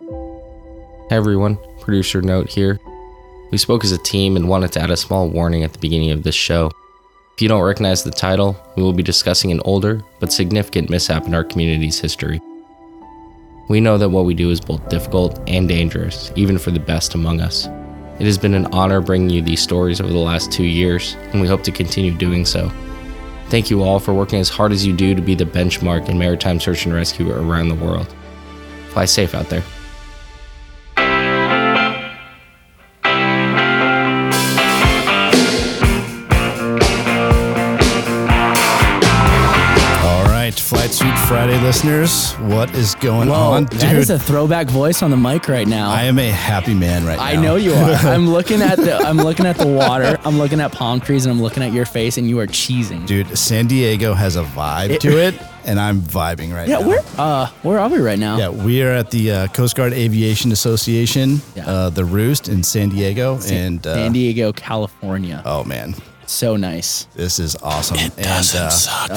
Hey everyone, producer note here. We spoke as a team and wanted to add a small warning at the beginning of this show. If you don't recognize the title, we will be discussing an older but significant mishap in our community's history. We know that what we do is both difficult and dangerous, even for the best among us. It has been an honor bringing you these stories over the last two years, and we hope to continue doing so. Thank you all for working as hard as you do to be the benchmark in maritime search and rescue around the world. Fly safe out there. Listeners, what is going on, dude? that is a throwback voice on the mic right now. I am a happy man right now. I know you are. I'm looking at the I'm looking at the water. I'm looking at palm trees and I'm looking at your face and you are cheesing. dude. San Diego has a vibe It- to it, and I'm vibing right Yeah, now. Yeah, where uh where are we right now? Yeah, we are at the uh, Coast Guard Aviation Association, Yeah. uh, the Roost in San Diego, and uh, San Diego, California. oh man, So nice. this is awesome. It Doesn't uh, suck.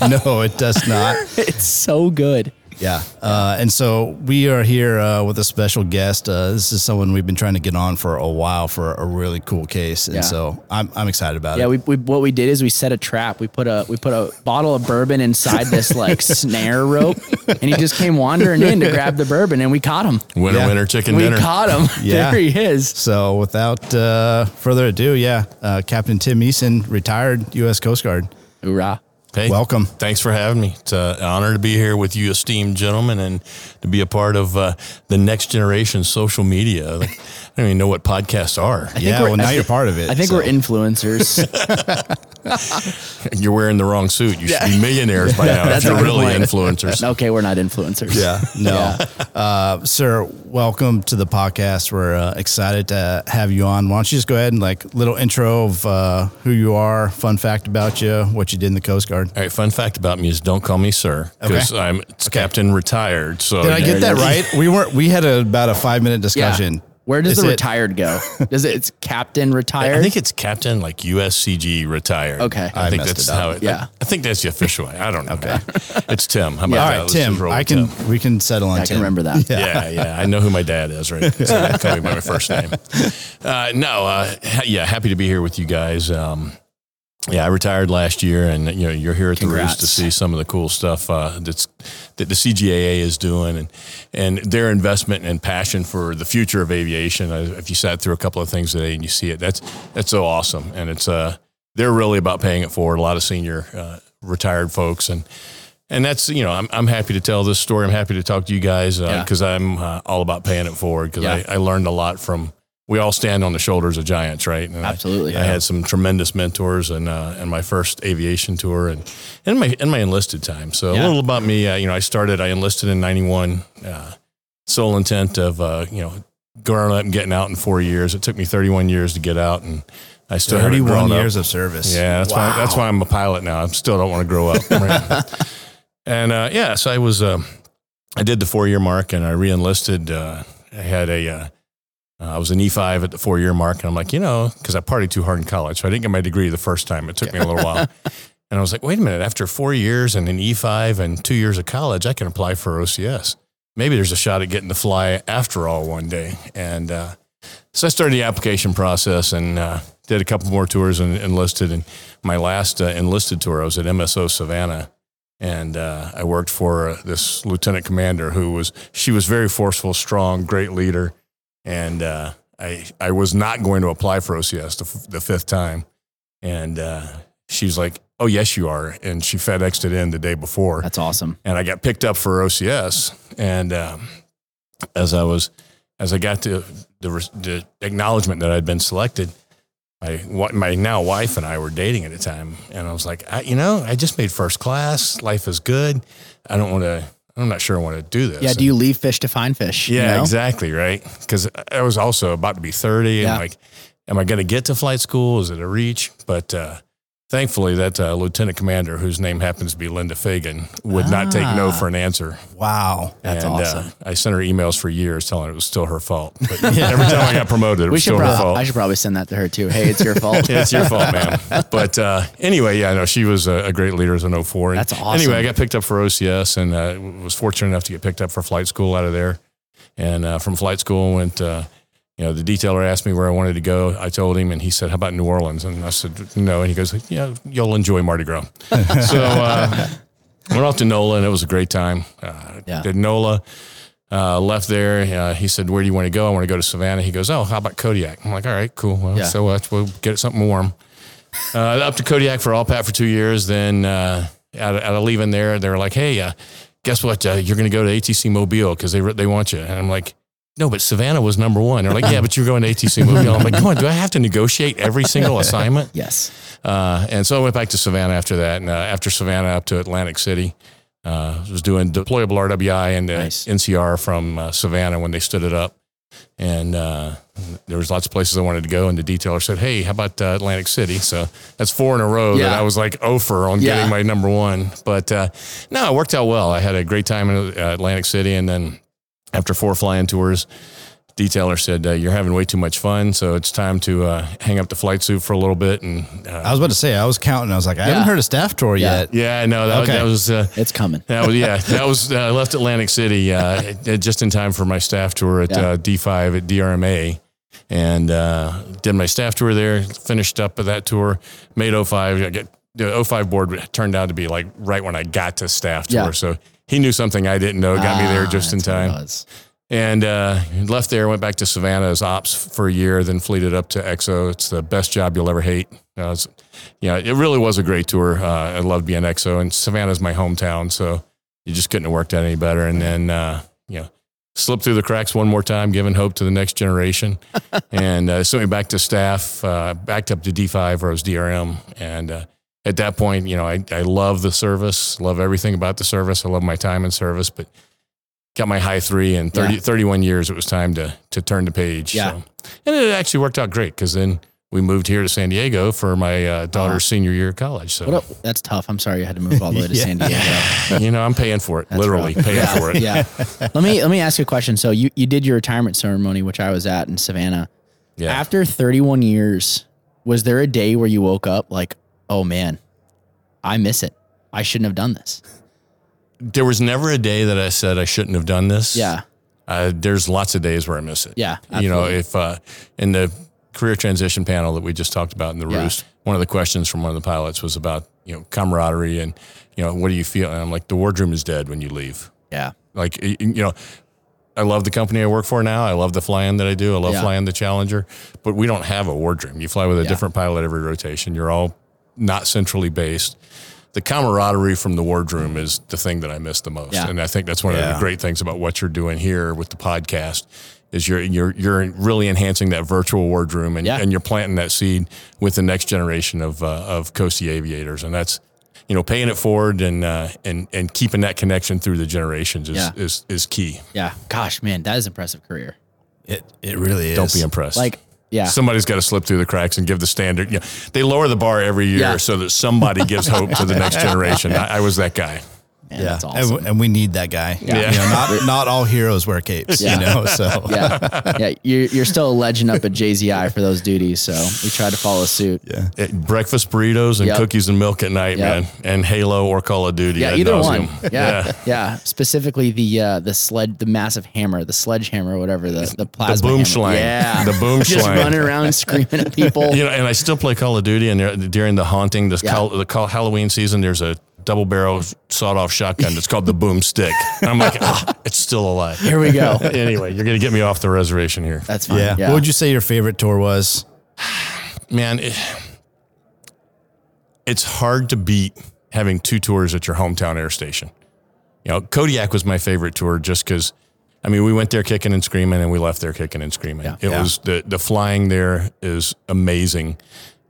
no, it does not. It's so good. Yeah. Uh, and so we are here uh, with a special guest. Uh, this is someone we've been trying to get on for a while for a really cool case. And Yeah. so I'm, I'm excited about Yeah, it. we, we what we did is we set a trap. We put a we put a bottle of bourbon inside this like snare rope, and he just came wandering in to grab the bourbon, and we caught him. Winner, Yeah. winner, chicken dinner. we dinner. caught him. Yeah. there he is. so without uh, further ado, yeah, uh, Captain Tim Eason, retired U.S. Coast Guard. Hoorah! Hey, Welcome. Thanks for having me. It's uh, an honor to be here with you, esteemed gentlemen, and to be a part of uh, the next generation social media. Like, I don't even know what podcasts are. I Yeah, we're- well, now I you're part of it. I think so. we're influencers. You're wearing the wrong suit. You should be millionaires by now if That's a you're really point. influencers. okay, we're not influencers. Yeah, no. Uh, sir, welcome to the podcast. We're uh, excited to have you on. Why don't you just go ahead and like little intro of uh, who you are, fun fact about you, what you did in the Coast Guard. All right, fun fact about me is don't call me sir because Okay. I'm Captain Retired. So Did I get that right? We weren't. We had a, about a five minute Yeah. discussion. Where does Is the it- retired go? Does it? It's captain retired. I think it's Captain like USCG retired. Okay. I, I think messed that's it up. how it. Yeah. I, think that's the official way. I don't know. Okay. it's Tim. How about All that? Tim. I can. Tim. We can settle on. I can Tim. remember that. yeah, yeah. I know who my dad is, right? So they call me by my first name. Uh, no, uh, yeah, happy to be here with you guys. Um, yeah, I retired last year, and you know you're here at the Roost to see some of the cool stuff uh, that's that the CGAA is doing, and and their investment and passion for the future of aviation. Uh, If you sat through a couple of things today and you see it, that's that's so awesome, and it's uh they're really about paying it forward. A lot of senior uh, retired folks and. And that's you know I'm, I'm happy to tell this story. I'm happy to talk to you guys Yeah. because I'm uh, all about paying it forward because Yeah. I, I learned a lot from. We all stand on the shoulders of giants, right? And I- Absolutely. I, had some tremendous mentors and uh, and my first aviation tour and and my in my enlisted time. So Yeah. a little about me. Uh, you know, I started. I enlisted in '91. Uh, sole intent of uh, you know growing up and getting out in four years. It took me 31 years to get out, and I still haven't Thirty-one grown up. years of service. Yeah, that's why that's why I'm a pilot now. I still don't want to grow up. Right? and uh, yeah, so I was uh, I did the four year mark and I reenlisted. Uh, I had a uh, I was an E five at the four year mark, and I'm like, you know, because I partied too hard in college, so I didn't get my degree the first time. It took me a little while. And I was like, wait a minute, after four years and an E5 and two years of college, I can apply for OCS. Maybe there's a shot at getting to fly after all one day. And uh, so I started the application process and uh, did a couple more tours and enlisted. And my last uh, enlisted tour, I was at MSO Savannah. And uh, I worked for uh, this lieutenant commander who was, she was very forceful, strong, great leader. And uh, I, I was not going to apply for OCS the, f- the fifth time. And uh, she's like, oh, yes, you are. And she FedExed it in the day before That's awesome. and I got picked up for OCS. And um, as I was, as I got to the, the acknowledgement that I'd been selected, my my now wife and I were dating at the time, and I was like, I, you know, I just made first class. Life is good. I don't want to. I'm not sure I want to do this. Yeah. Do you leave fish to find fish? you Yeah, know? exactly. Right. Because I was also about to be 30 Yeah. and like, am I going to get to flight school? Is it a reach? But uh, thankfully, that uh, lieutenant commander, whose name happens to be Linda Fagan, would not take no Ah. for an answer. Wow. That's and, awesome. Uh, I sent her emails for years telling her it was still her fault. But every time I got promoted, it We was should still her fault. I should probably send that to her too. Hey, it's your fault. It's your fault, man. But uh, anyway, yeah, no, she was a, a great leader as an 04. And That's awesome. Anyway, I got picked up for OCS and uh, was fortunate enough to get picked up for flight school out of there. and uh, from flight school went. You know, the detailer asked me where I wanted to go. I told him, and he said, "How about New Orleans?" And I said, "No." And he goes, "Yeah, you'll enjoy Mardi Gras." so uh, went off to NOLA, and it was a great time. Uh, Yeah. Did NOLA. Uh, left there. Uh, he said, "Where do you want to go?" I want to go to Savannah. He goes, "Oh, how about Kodiak?" I'm like, "All right, cool. Well, Yeah. so much. We'll get something warm." Uh, up to Kodiak for all pat for two years. Then uh, out, of, out of leaving there, they were like, "Hey, uh, guess what? Uh, you're going to go to ATC Mobile because they they want you." And I'm like, "No, but Savannah was number one." They're like, "Yeah, but you're going to ATC Mobile." I'm like, "Come on, do I have to negotiate every single assignment?" Yes. Uh, and so I went back to Savannah after that. And uh, after Savannah, up to Atlantic City. Uh, was doing deployable RWI and uh, Nice. NCR from uh, Savannah when they stood it up. And uh, there was lots of places I wanted to go. And the detailer said, "Hey, how about uh, Atlantic City?" So that's four in a row that I was like over on Yeah. getting my number one. But uh, no, it worked out well. I had a great time in uh, Atlantic City, and then after four flying tours, detailer said, uh, "You're having way too much fun, so it's time to uh, hang up the flight suit for a little bit." And uh, I was about to say, I was counting. I was like, I Yeah. haven't heard a staff tour Yeah. yet. yeah, no, that, Okay. that was. Uh, It's coming. that was yeah. That was uh, I left Atlantic City uh, just in time for my staff tour at Yeah. uh, D5 at DRMA, and uh, did my staff tour there. Finished up with that tour. Made 05. I get the 05 board turned out to be like right when I got to staff tour. Yeah. So he knew something I didn't know. Got me there Ah, just in that's what it time. And uh, left there, went back to Savannah as ops for a year, then fleeted up to EXO. It's the best job you'll ever hate. Uh, it's, yeah, it really was a great tour. Uh, I loved being EXO, and Savannah's my hometown, so you just couldn't have worked out any better. And then, uh, you know, slipped through the cracks one more time, giving hope to the next generation, and uh, sent me back to staff, uh, backed up to D5 where I was DRM, and uh, at that point, you know, I, I love the service, love everything about the service. I love my time in service, but got my high three and 30, Yeah. 31 years. It was time to, to turn the page. Yeah. So, and it actually worked out great because then we moved here to San Diego for my uh, daughter's senior year of college. So, What a, that's tough. I'm sorry you had to move all the way to Yeah. San Diego. you know, I'm paying for it, literally rough. paying yeah, for it. Yeah. let me let me ask you a question. So you you did your retirement ceremony, which I was at in Savannah. Yeah. After 31 years, was there a day where you woke up like, oh man, I miss it. I shouldn't have done this. There was never a day that I said I shouldn't have done this. Yeah. Uh, there's lots of days where I miss it. Yeah, You know, if uh, in the career transition panel that we just talked about in the Yeah. roost, one of the questions from one of the pilots was about, you know, camaraderie and, you know, what do you feel? And I'm like, the wardroom is dead when you leave. Yeah. Like, you know, I love the company I work for now. I love the flying that I do. I love Yeah. flying the Challenger, but we don't have a wardroom. You fly with a Yeah. different pilot every rotation. You're all not centrally based. The camaraderie from the wardroom is the thing that I miss the most, Yeah. and I think that's one of Yeah. the great things about what you're doing here with the podcast is you're you're you're really enhancing that virtual wardroom and, Yeah. and you're planting that seed with the next generation of uh, of coastie aviators, and that's you know paying it forward and uh, and and keeping that connection through the generations is Yeah. is, is key. Yeah. Gosh, man, that is impressive career. It it really is. Don't be impressed. Like, yeah. Somebody's got to slip through the cracks and give the standard. Know, they lower the bar every year Yeah. so that somebody gives hope to the next generation. I, I was that guy. Man, yeah, that's and, awesome. w- and we need that guy. Yeah. You know, not not all heroes wear capes. Yeah. You know, so yeah. Yeah. You're, you're still a legend up at JZI for those duties. So we try to follow suit. yeah. Eh, breakfast burritos and Yep. cookies and milk at night, Yep. man, and Halo or Call of Duty. Yeah, ad either nauseam. one. Yeah, yeah, Specifically the uh, the sled, the massive hammer, the sledgehammer, whatever the the plasma. boom hammer. schlang. Yeah, The boom Just schlang. running around screaming at people. You know, and I still play Call of Duty. And during the haunting, this Yeah. call, the call, Halloween season, there's a double barrel sawed off shotgun that's called the Boom Stick. And I'm like, ah, it's still alive. Here we go. Anyway, you're gonna get me off the reservation here. That's fine. yeah. Yeah. What would you say your favorite tour was? man, it, it's hard to beat having two tours at your hometown air station. You know, Kodiak was my favorite tour just because, I mean, we went there kicking and screaming and we left there kicking and screaming. Yeah. It Yeah. was the, the flying there is amazing.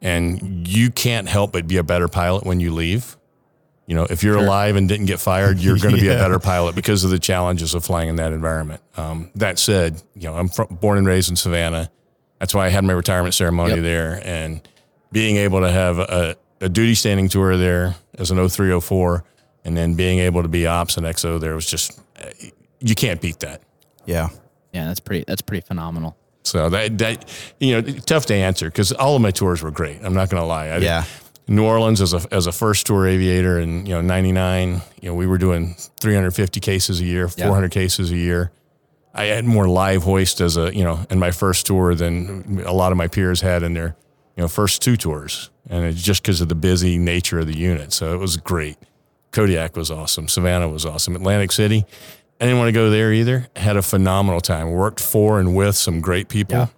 And you can't help but be a better pilot when you leave. You know, if you're alive and didn't get fired, you're going to be a better pilot because of the challenges of flying in that environment. Um, that said, you know, I'm from, born and raised in Savannah. That's why I had my retirement ceremony Yep. there. And being able to have a, a duty standing tour there as an 0304 and then being able to be ops and XO there was just, you can't beat that. Yeah. yeah, that's pretty. That's pretty phenomenal. So that, that you know, tough to answer because all of my tours were great. I'm not going to lie. I, Yeah. New Orleans as a as a first tour aviator in you know '99, you know we were doing 350 cases a year, Yeah. 400 cases a year. I had more live hoist as a, you know, in my first tour than a lot of my peers had in their, you know, first two tours. And it's just because of the busy nature of the unit. So it was great. Kodiak was awesome. Savannah was awesome. Atlantic City, I didn't want to go there either. Had a phenomenal time. Worked for and with some great people.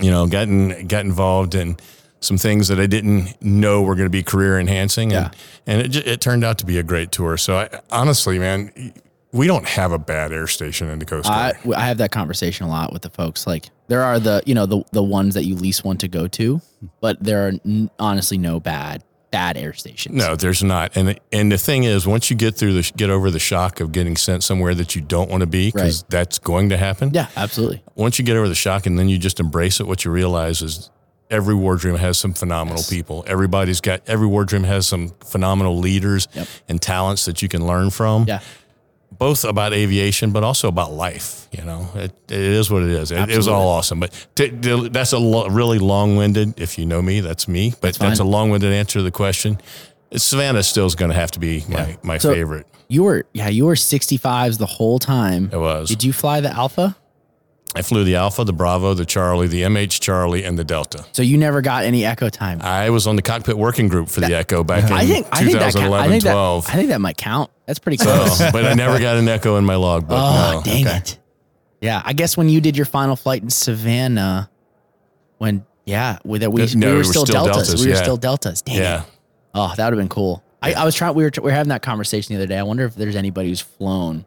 You know, got in, got involved in some things that I didn't know were going to be career enhancing, and and it, it turned out to be a great tour. So I, honestly, man, we don't have a bad air station in the Coast I. I have that conversation a lot with the folks. Like there are the you know the the ones that you least want to go to, but there are n- honestly no bad bad air stations. No, there's not. And and the thing is, once you get through the get over the shock of getting sent somewhere that you don't want to be, because Right. that's going to happen. Yeah, absolutely. once you get over the shock and then you just embrace it, what you realize is every wardroom has some phenomenal people. Everybody's got every wardroom has some phenomenal leaders Yep. and talents that you can learn from. Yeah. Both about aviation, but also about life. You know, it, it is what it is. It, it was all awesome, but t- t- that's a lo- really long-winded. If you know me, that's me. But that's, a long-winded answer to the question. Savannah still is going to have to be my my So- favorite. You were yeah you were 65s the whole time. It was. Did you fly the Alpha? I flew the Alpha, the Bravo, the Charlie, the MH Charlie, and the Delta. So you never got any echo time. I was on the cockpit working group for the Echo back in I think I think that 2011, I think that 12. I think that might count. That's pretty close. Oh, but I never got an Echo in my logbook. Oh, no. dang it. Yeah, I guess when you did your final flight in Savannah, when yeah, we, that we, No, we were we were still, still deltas. Deltas, We were yeah. still deltas. Dang Yeah. it. Oh, that would have been cool. I, I was trying. We were we were having that conversation the other day. I wonder if there's anybody who's flown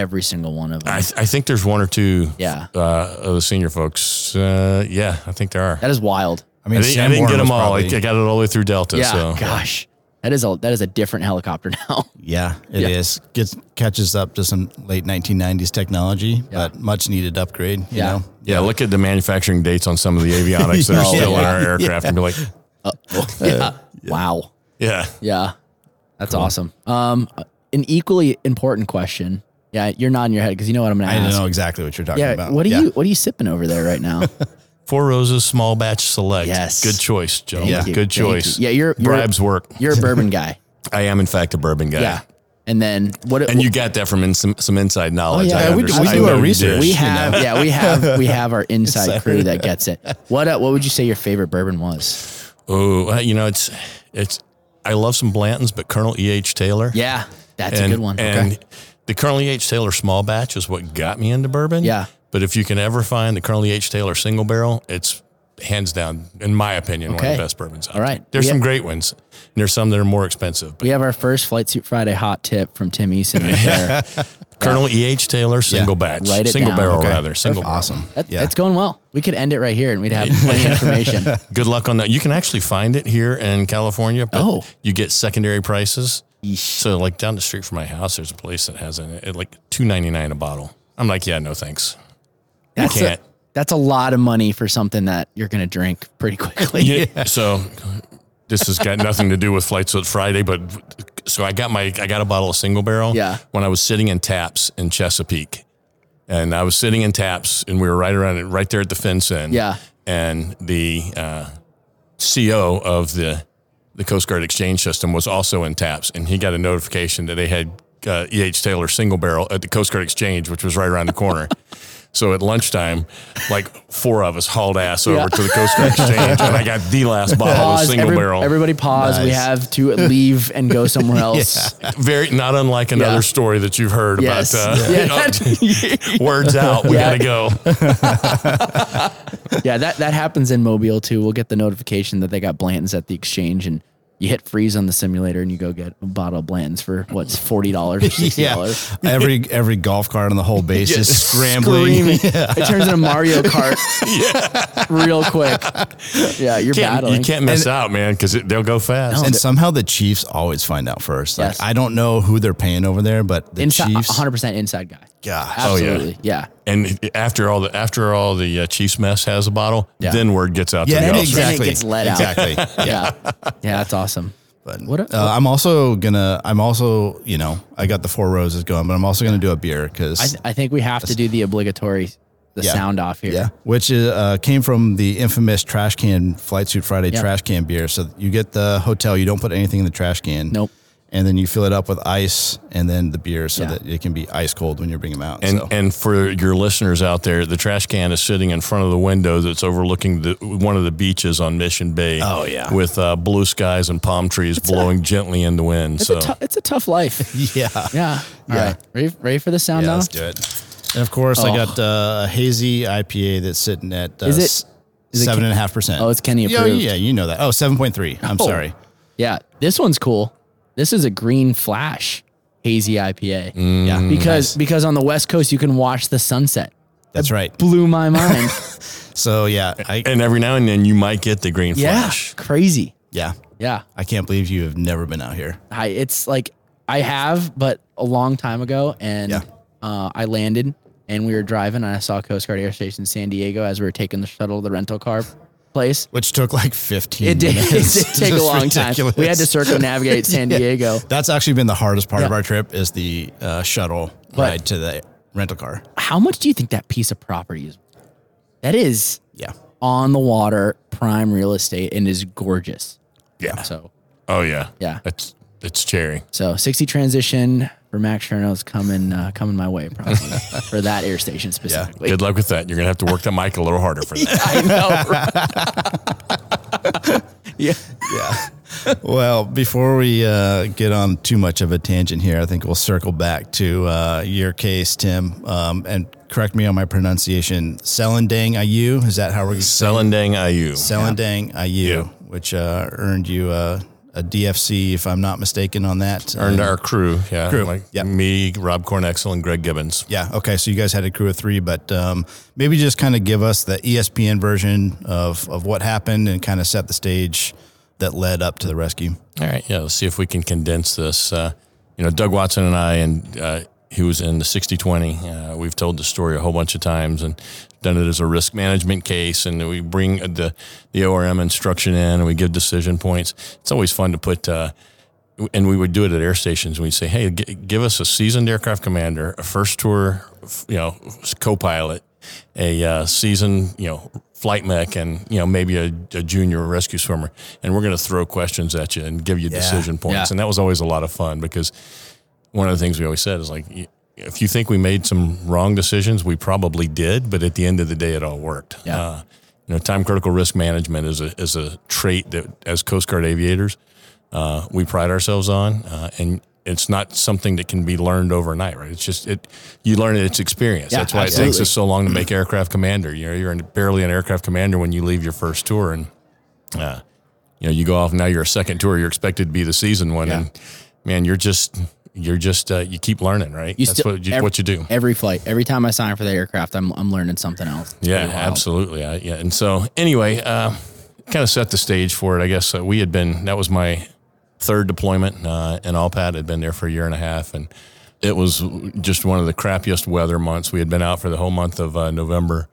every single one of them. I, th- I think there's one or two Yeah. uh, of the senior folks. Uh, yeah, I think there are. that is wild. I mean, I, didn't, I didn't Sanborn get them all. I, probably- I got it all the way through Delta. Yeah. So Gosh, that is a that is a different helicopter now. Yeah, it is. Gets catches up to some late 1990s technology, but much needed upgrade. You Yeah. know, yeah, look at the manufacturing dates on some of the avionics that are Oh, still in yeah. our aircraft and be like, yeah. Wow. yeah. Yeah. That's awesome. Um, an equally important question. Yeah, you're nodding your head because you know what I'm going to I ask. know exactly what you're talking Yeah, about. what are Yeah. you what are you sipping over there right now? Four Roses Small Batch Select. Yes. Good choice, Joe. Thank you. Good Thank choice. you. Yeah, you're- you're- Bribes work. You're a bourbon guy. I am, in fact, a bourbon guy. Yeah. And then what? And you got that from in some, some inside knowledge. yeah. I Yeah, we do- we do our research. we you have know. yeah we have we have our inside crew that gets it. What uh, what would you say your favorite bourbon was? Oh, you know, it's it's. I love some Blantons, but Colonel E. H. Taylor. Yeah, that's and, a good one. And okay. The Colonel. H. Taylor small batch is what got me into bourbon. Yeah. But if you can ever find the Colonel. H. Taylor single barrel, it's hands down, in my opinion, one of the best bourbons All right. There's We some have- great ones, and there's some that are more expensive. But We have our first Flight Suit Friday hot tip from Tim Eason right there. Colonel E. H. Taylor single batch, Write it single down. barrel Okay. rather, single barrel. awesome. That, yeah. That's going well. We could end it right here and we'd have plenty of information. Good luck on that. You can actually find it here in California, but Oh. you get secondary prices. So, like down the street from my house, there's a place that has it at like two ninety nine a bottle. I'm like, yeah, no thanks. That's a, can't. that's a lot of money for something that you're going to drink pretty quickly. Yeah. So this has got nothing to do with Flight Suit Friday, but so I got my I got a bottle of single barrel. Yeah. When I was sitting in Taps in Chesapeake, and I was sitting in Taps, and we were right around it, right there at the fence end. Yeah. And the uh, CO of the the Coast Guard exchange system was also in Taps, and he got a notification that they had uh, E.H. Taylor single barrel at the Coast Guard exchange, which was right around the corner. So at lunchtime, like four of us hauled ass over Yeah. to the Coast Guard exchange, and I got the last bottle of single every- barrel. Everybody pause. We have to leave and go somewhere else. Very not unlike another Yeah. story that you've heard Yes. about. Uh, Yeah, you know, words out. We Yeah. gotta go. yeah, that, that happens in Mobile too. We'll get the notification that they got Blanton's at the exchange and you hit freeze on the simulator and you go get a bottle of Blanton's for what's $40 or $60. Yeah. every every golf cart on the whole base is scrambling. Screaming. It turns into Mario Kart yeah. real quick. Yeah, you're Can't, battling. you can't miss out, man, because they'll go fast. And somehow the Chiefs always find out first. Like Yes. I don't know who they're paying over there, but the Inside, Chiefs. 100% inside guy. Gosh. Oh, yeah. Yeah. And after all the after all the uh, Chiefs mess has a bottle, Yeah. then word gets out Yeah, to the Then it- officers. then it exactly. gets let out. Exactly. Yeah. Yeah, that's awesome. But What a- uh, I'm also gonna. I'm also you know I got the four roses going, but I'm also gonna do a beer because I, I think we have to do the obligatory the Yeah. sound off here. yeah, which is, uh, came from the infamous trash can flight suit Friday Yeah. trash can beer. So you get the hotel, you don't put anything in the trash can. Nope. And then you fill it up with ice and then the beer so Yeah. that it can be ice cold when you bring them out. And so. and for your listeners out there, the trash can is sitting in front of the window that's overlooking the one of the beaches on Mission Bay. Oh, yeah. with uh, blue skies and palm trees blowing gently in the wind. It's, so a tou- it's a tough life. yeah. Yeah. All Yeah. right. Ready, ready for the sound Yeah, now? let's do it. And of course, I Oh. got uh, a hazy IPA that's sitting at uh, Is it- s- is it Ken- and a half percent. Oh, it's Kenny Yeah, approved. yeah, you know that. Oh, 7.3. I'm Oh. sorry. Yeah. This one's cool. This is a green flash hazy IPA. Mm. Yeah, Because because on the West Coast you can watch the sunset. that's right. Blew my mind. So yeah, I and every now and then you might get the green yeah. flash. Crazy. yeah, Yeah. I can't believe you have never been out here. I it's like I have, but a long time ago, and Yeah. uh, I landed and we were driving, and I saw Coast Guard Air Station San Diego as we were taking the shuttle the rental car place. Which took like 15 It did, it did take a Just long time. We had to circumnavigate San Yeah. Diego. That's actually been the hardest part of our trip is the uh, shuttle But- ride to the rental car. How much do you think that piece of property is? That is Yeah. on the water, prime real estate, and is gorgeous. Yeah. So, Oh yeah. Yeah. It's it's cherry. so sixty transition for Max Sherno's coming uh, coming my way probably for that air station specifically. Good luck with that. You're gonna have to work that mic a little harder for that. I know. yeah. Yeah. well, before we uh, get on too much of a tangent here, I think we'll circle back to uh, your case, Tim, um, and correct me on my pronunciation. Selendang Ayu, is that how we're gonna Selendang Ayu. Selendang Ayu, Yeah. which uh, earned you a, a DFC, if I'm not mistaken, on that. Earned Um, our crew. Yeah. Crew, Like yeah. me, Rob Cornexel, and Greg Gibbons. Yeah. Okay. So you guys had a crew of three, but um, maybe just kind of give us the ESPN version of, of what happened and kind of set the stage that led up to the rescue. All right, yeah. Let's see if we can condense this. Uh, you know, Doug Watson and I, and uh, he was in the 60-20. Uh, we've told the story a whole bunch of times and done it as a risk management case. And we bring the the ORM instruction in, and we give decision points. It's always fun to put. Uh, and we would do it at air stations. We'd say, "Hey, g- give us a seasoned aircraft commander, a first tour, you know, co-pilot, a uh, seasoned, you know, flight mech, and you know, maybe a, a junior rescue swimmer, and we're going to throw questions at you and give you decision points." Yeah. And that was always a lot of fun because one of the things we always said is like, if you think we made some wrong decisions, we probably did, but at the end of the day, it all worked. Yeah. Uh, you know, time critical risk management is a is a trait that as Coast Guard aviators uh, we pride ourselves on, uh, and it's not something that can be learned overnight, right? It's just it you learn it, it's experience. Yeah, That's why it takes us so long to make aircraft commander. You know, you're barely an aircraft commander when you leave your first tour, and uh, you know you go off now. You're a second tour. You're expected to be the season one, Yeah. and man, you're just you're just uh, you keep learning, right? You That's still- what you, every- what you do. Every flight, every time I sign for the aircraft, I'm I'm learning something else. It's Yeah, absolutely. I, yeah, and so anyway, uh, kind of set the stage for it. I guess uh, we had been that was my third deployment, uh, and Alpat had been there for a year and a half, and it was just one of the crappiest weather months. We had been out for the whole month of uh, November,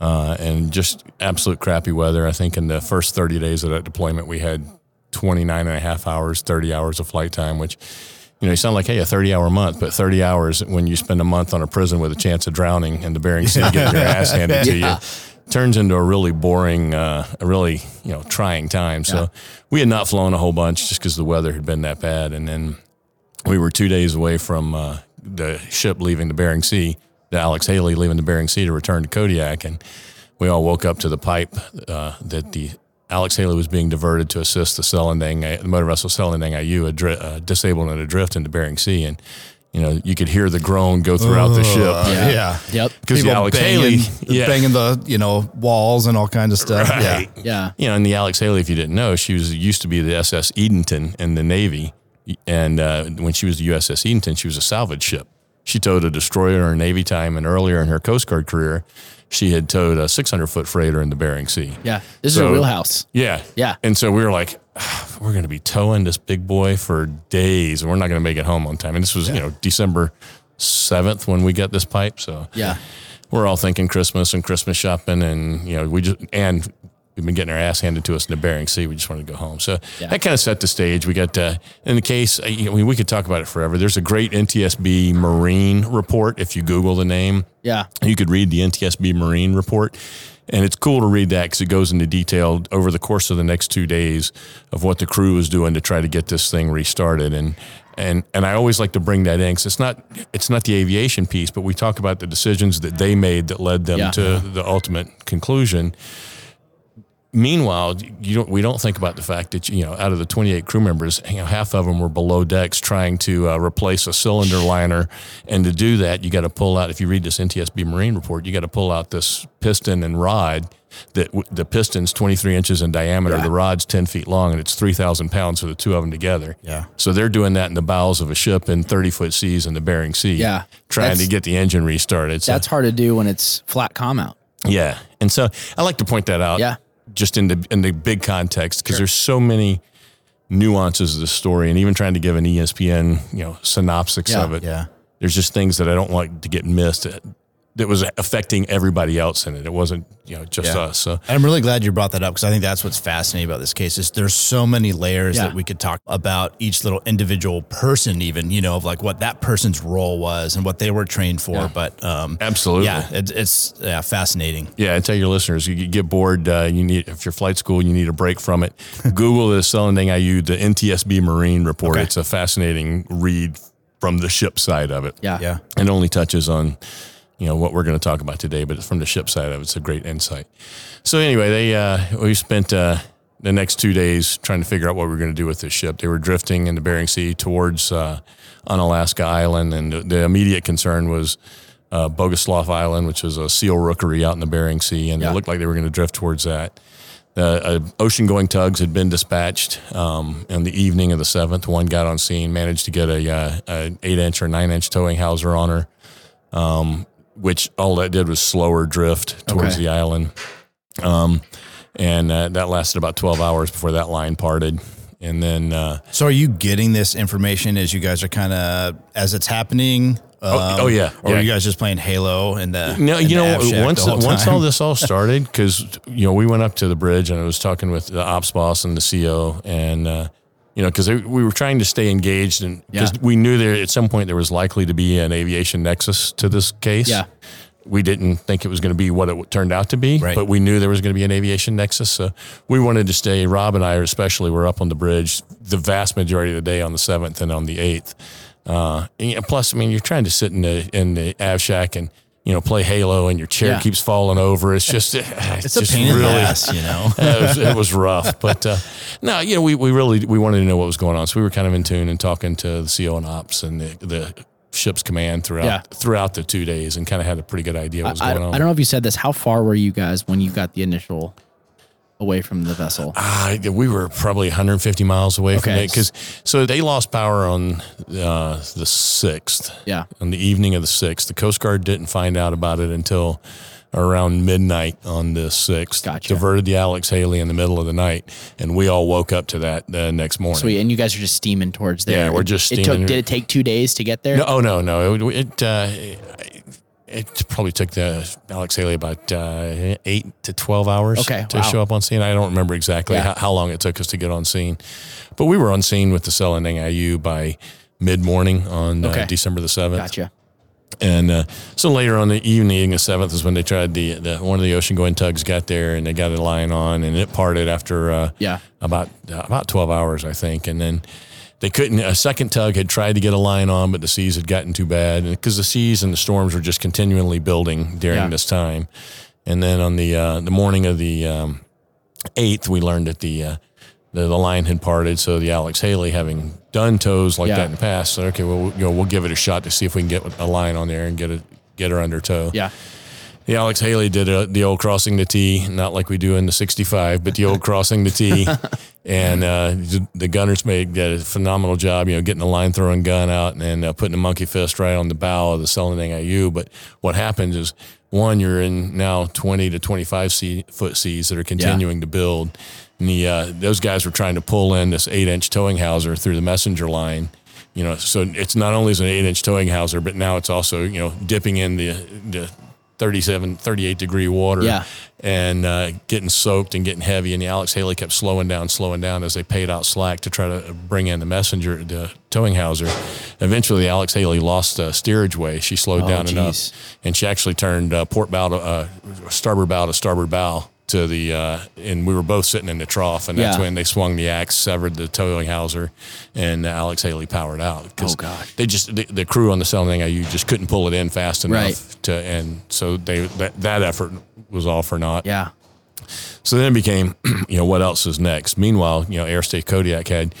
uh, and just absolute crappy weather. I think in the first 30 days of that deployment, we had 29 and a half hours, 30 hours of flight time, which you know, you sound like, hey, a 30 hour month, but 30 hours when you spend a month on a prison with a chance of drowning in the Bering Sea, getting your ass handed to you, turns into a really boring, uh, a really, you know, trying time. So we had not flown a whole bunch just because the weather had been that bad. And then we were two days away from uh, the ship leaving the Bering Sea, the Alex Haley leaving the Bering Sea to return to Kodiak. And we all woke up to the pipe uh, that the Alex Haley was being diverted to assist the Selendang, the motor vessel Selendang Ayu, adri- uh, disabled and adrift into Bering Sea. And, you know, you could hear the groan go throughout the ship. Yeah. yeah. Yep. Because the People Alex banging, Haley, yeah. banging the you know walls and all kinds of stuff. Right. Yeah. Yeah. you know, and the Alex Haley, if you didn't know, she was used to be the SS Edenton in the Navy, and uh, when she was the USS Edenton, she was a salvage ship. She towed a destroyer in her Navy time, and earlier in her Coast Guard career, she had towed a 600 foot freighter in the Bering Sea. Yeah. This is So- a wheelhouse. Yeah, Yeah. And so we were like, "Ah, we're going to be towing this big boy for days, and we're not going to make it home on time. And this was, you know, December seventh when we got this pipe. So Yeah. we're all thinking Christmas and Christmas shopping, and you know, we just and we've been getting our ass handed to us in the Bering Sea. We just wanted to go home, so Yeah. that kind of set the stage. We got uh, in the case. uh, You know, we, we could talk about it forever. There's a great NTSB Marine report. If you Google the name, Yeah. you could read the NTSB Marine report. And it's cool to read that because it goes into detail over the course of the next two days of what the crew was doing to try to get this thing restarted. And and and I always like to bring that in because it's not it's not the aviation piece, but we talk about the decisions that they made that led them Yeah. to the ultimate conclusion. Meanwhile, you don't, we don't think about the fact that you know out of the 28 crew members, you know, half of them were below decks trying to uh, replace a cylinder liner, and to do that, you got to pull out. If you read this NTSB Marine report, you got to pull out this piston and rod. That w- the piston's 23 inches in diameter, Yeah. the rod's 10 feet long, and it's 3,000 pounds for the two of them together. Yeah. So they're doing that in the bowels of a ship in 30 foot seas in the Bering Sea. Yeah. Trying to get the engine restarted. So, That's hard to do when it's flat calm out. yeah. And so I like to point that out Yeah. Just in the in the big context because there's so many nuances of the story and even trying to give an ESPN, you know, synopsis Yeah. of it. Yeah. There's just things that I don't want to get missed that, that was affecting everybody else in it. It wasn't, you know, just Yeah. us. So I'm really glad you brought that up because I think that's what's fascinating about this case is there's so many layers Yeah. that we could talk about each little individual person, even you know, of like what that person's role was and what they were trained for. Yeah. But um, absolutely. yeah, it, it's yeah fascinating. Yeah, and tell your listeners, you get bored, uh, you need if you're flight school, you need a break from it. Google the Selendang Ayu, the NTSB Marine report. Okay. It's a fascinating read from the ship side of it. Yeah. Yeah. It only touches on, you know, what we're going to talk about today, but from the ship side of it. It's a great insight. So anyway, they uh, we spent uh, the next two days trying to figure out what we were going to do with this ship. They were drifting in the Bering Sea towards uh, Unalaska Island, and the, the immediate concern was uh, Bogoslof Island, which is a seal rookery out in the Bering Sea, and Yeah. it looked like they were going to drift towards that. Uh, uh, ocean-going tugs had been dispatched um, in the evening of the seventh. One got on scene, managed to get a, uh, an eight-inch or nine-inch towing hawser on her, um, which all that did was slower drift towards Okay. the island. Um, and uh, that lasted about twelve hours before that line parted. And then, uh, So are you getting this information as you guys are kind of as it's happening? Um, oh, yeah. Or Yeah. are you guys just playing Halo and the No, you know, once once all this all started, because you know we went up to the bridge and I was talking with the ops boss and the CO, and uh, you know because we were trying to stay engaged, and because Yeah. we knew there at some point there was likely to be an aviation nexus to this case. Yeah. We didn't think it was going to be what it turned out to be, Right. but we knew there was going to be an aviation nexus. So we wanted to stay. Rob and I, especially, were up on the bridge the vast majority of the day on the seventh and on the eighth. Uh, and, plus, I mean, you're trying to sit in the in the Av Shack and you know play Halo, and your chair Yeah. keeps falling over. It's just it's, it's a just pain in the really ass, you know. it, was, it was rough, but uh, no, you know, we, we really we wanted to know what was going on, so we were kind of in tune and talking to the CO and ops and the, the ship's command throughout Yeah. throughout the two days, and kind of had a pretty good idea what was I, going on. I don't know if you said this. How far were you guys when you got the initial away from the vessel? Uh, we were probably 150 miles away from it because so they lost power on uh, the sixth. Yeah. on the evening of the sixth. The Coast Guard didn't find out about it until around midnight on the sixth. Gotcha. Diverted the Alex Haley in the middle of the night, and we all woke up to that the next morning. Sweet. And you guys are just steaming towards there. Yeah, we're just It took. Did it take two days to get there? No, oh no, no. It it, uh, it probably took the Alex Haley about uh, eight to twelve hours Okay, to wow. show up on scene. I don't remember exactly Yeah. how, how long it took us to get on scene, but we were on scene with the Selendang Ayu by mid morning on Okay. uh, December the seventh. Gotcha. And uh, so later on the evening, the seventh is when they tried the, the one of the ocean going tugs got there and they got a line on and it parted after uh, Yeah. about uh, about twelve hours, I think, and then. They couldn't. A second tug had tried to get a line on, but the seas had gotten too bad, because the seas and the storms were just continually building during Yeah. this time. And then on the uh, the morning of the um, eighth, we learned that the, uh, the the line had parted. So the Alex Haley, having done tows like Yeah. that in the past, said, "Okay, well, you know, we'll give it a shot to see if we can get a line on there and get it get her under tow." Yeah. The Alex Haley did uh the old crossing the T, not like we do in the 65, but the old crossing the T. And uh, the- the gunners made a phenomenal job, you know, getting the line throwing gun out and uh, putting a monkey fist right on the bow of the Selendang Ayu. But what happens is, one, you're in now 20 to 25 sea, foot seas that are continuing to build. And the, uh, those guys were trying to pull in this eight inch towing hawser through the messenger line. You know, so it's not only is an eight inch towing hawser, but now it's also, you know, dipping in the, the 37, 38 degree water. Yeah. And uh, getting soaked and getting heavy. And the Alex Haley kept slowing down, slowing down as they paid out slack to try to bring in the messenger, the towing hawser. Eventually, Alex Haley lost uh, steerage way. She slowed Oh, down geez. enough. And she actually turned uh, port bow to uh, starboard bow to starboard bow to the, uh, and we were both sitting in the trough. And that's Yeah. when they swung the axe, severed the towing hawser, and Alex Haley powered out. 'Cause Oh, gosh. They just, the, the crew on the Selling you just couldn't pull it in fast enough Right. to, and so they, that, that effort was all for naught. Yeah. So then it became, you know, what else is next? Meanwhile, you know, Air State Kodiak had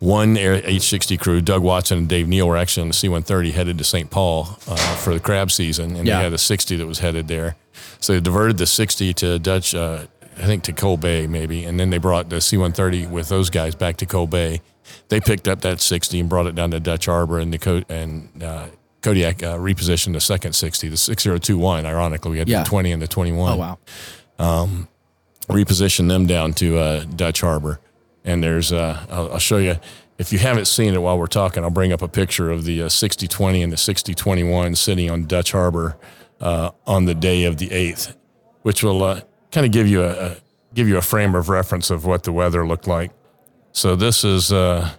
one Air H60 crew. Doug Watson and Dave Neal were actually on the C-130 headed to St. Paul uh, for the crab season, and Yeah. they had a 60 that was headed there. So they diverted the 60 to Dutch, uh, I think to Cold Bay maybe, and then they brought the C-130 with those guys back to Cold Bay. They picked up that 60 and brought it down to Dutch Harbor, and the Co- and uh, Kodiak uh, repositioned the second 60, the 6021. Ironically, we had Yeah. the 20 and the 21 Oh wow. reposition them down to uh, Dutch Harbor. And there's, uh, I'll, I'll show you. If you haven't seen it while we're talking, I'll bring up a picture of the uh, 6020 and the 6021 sitting on Dutch Harbor uh, on the day of the 8th, which will uh, kind of give you a, a give you a frame of reference of what the weather looked like. So this is uh,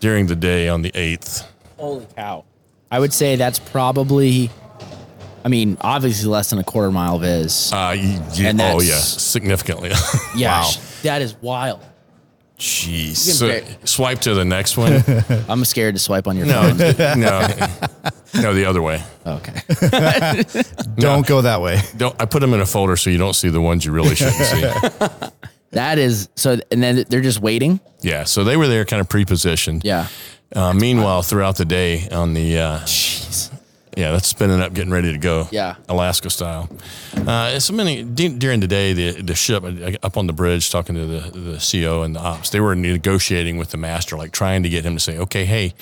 during the day on the 8th. Holy cow. I would say that's probably. I mean, obviously less than a quarter mile viz. Uh, you, you- And oh yeah, significantly. yeah, wow. that is wild. Jeez. so swipe to the next one. I'm scared to swipe on your No, phone. no, no, the other way. Okay. Don't go that way. Don't I put them in a folder so you don't see the ones you really shouldn't see. That is so, and then they're just waiting. Yeah, so they were there kind of pre-positioned. Yeah. Uh, meanwhile, throughout the day on the uh, Jeez. yeah, that's spinning up, getting ready to go. Yeah. Alaska style. Uh, so many d- during the day, the the ship uh, up on the bridge, talking to the the CO and the ops, they were negotiating with the master, like trying to get him to say, okay, hey,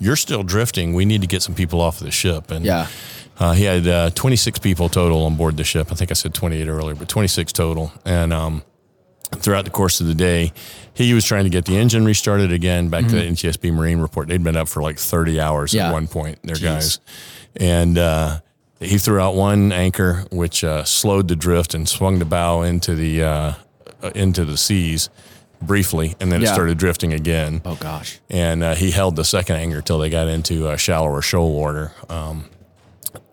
you're still drifting. We need to get some people off of the ship. And Yeah. Uh, he had uh, 26 people total on board the ship. I think I said 28 earlier, but 26 total. And um, throughout the course of the day, he was trying to get the engine restarted again. Back to the NTSB Marine report, they'd been up for like 30 hours Yeah. at one point. Their guys, and uh, he threw out one anchor, which uh, slowed the drift and swung the bow into the uh, uh, into the seas briefly, and then it started drifting again Oh gosh. and uh, he held the second anchor till they got into uh, shallower shoal water. Um,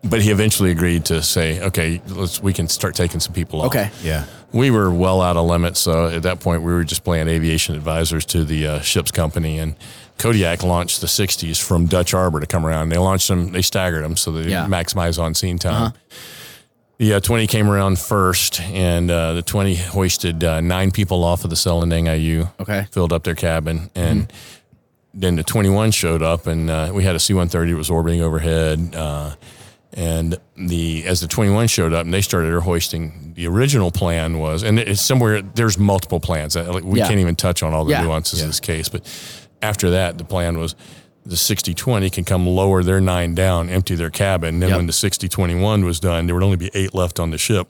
but he eventually agreed to say, "Okay, let's we can start taking some people off." Okay. Yeah. we were well out of limits, so at that point we were just playing aviation advisors to the uh, ship's company, and Kodiak launched the 60s from Dutch Harbor to come around. They launched them, they staggered them so they Yeah. maximize on scene time. The uh, 20 came around first, and uh, the 20 hoisted uh, nine people off of the Selendang Ayu. Okay. Filled up their cabin. And then the 21 showed up, and uh, we had a C 130 that was orbiting overhead. Uh, and the as the 21 showed up and they started their hoisting, the original plan was, and it's somewhere, there's multiple plans. Uh, like, We Yeah. can't even touch on all the Yeah. nuances of this case. But after that, the plan was the 6020 can come lower their nine down, empty their cabin. Then Yep. when the 6021 was done, there would only be eight left on the ship.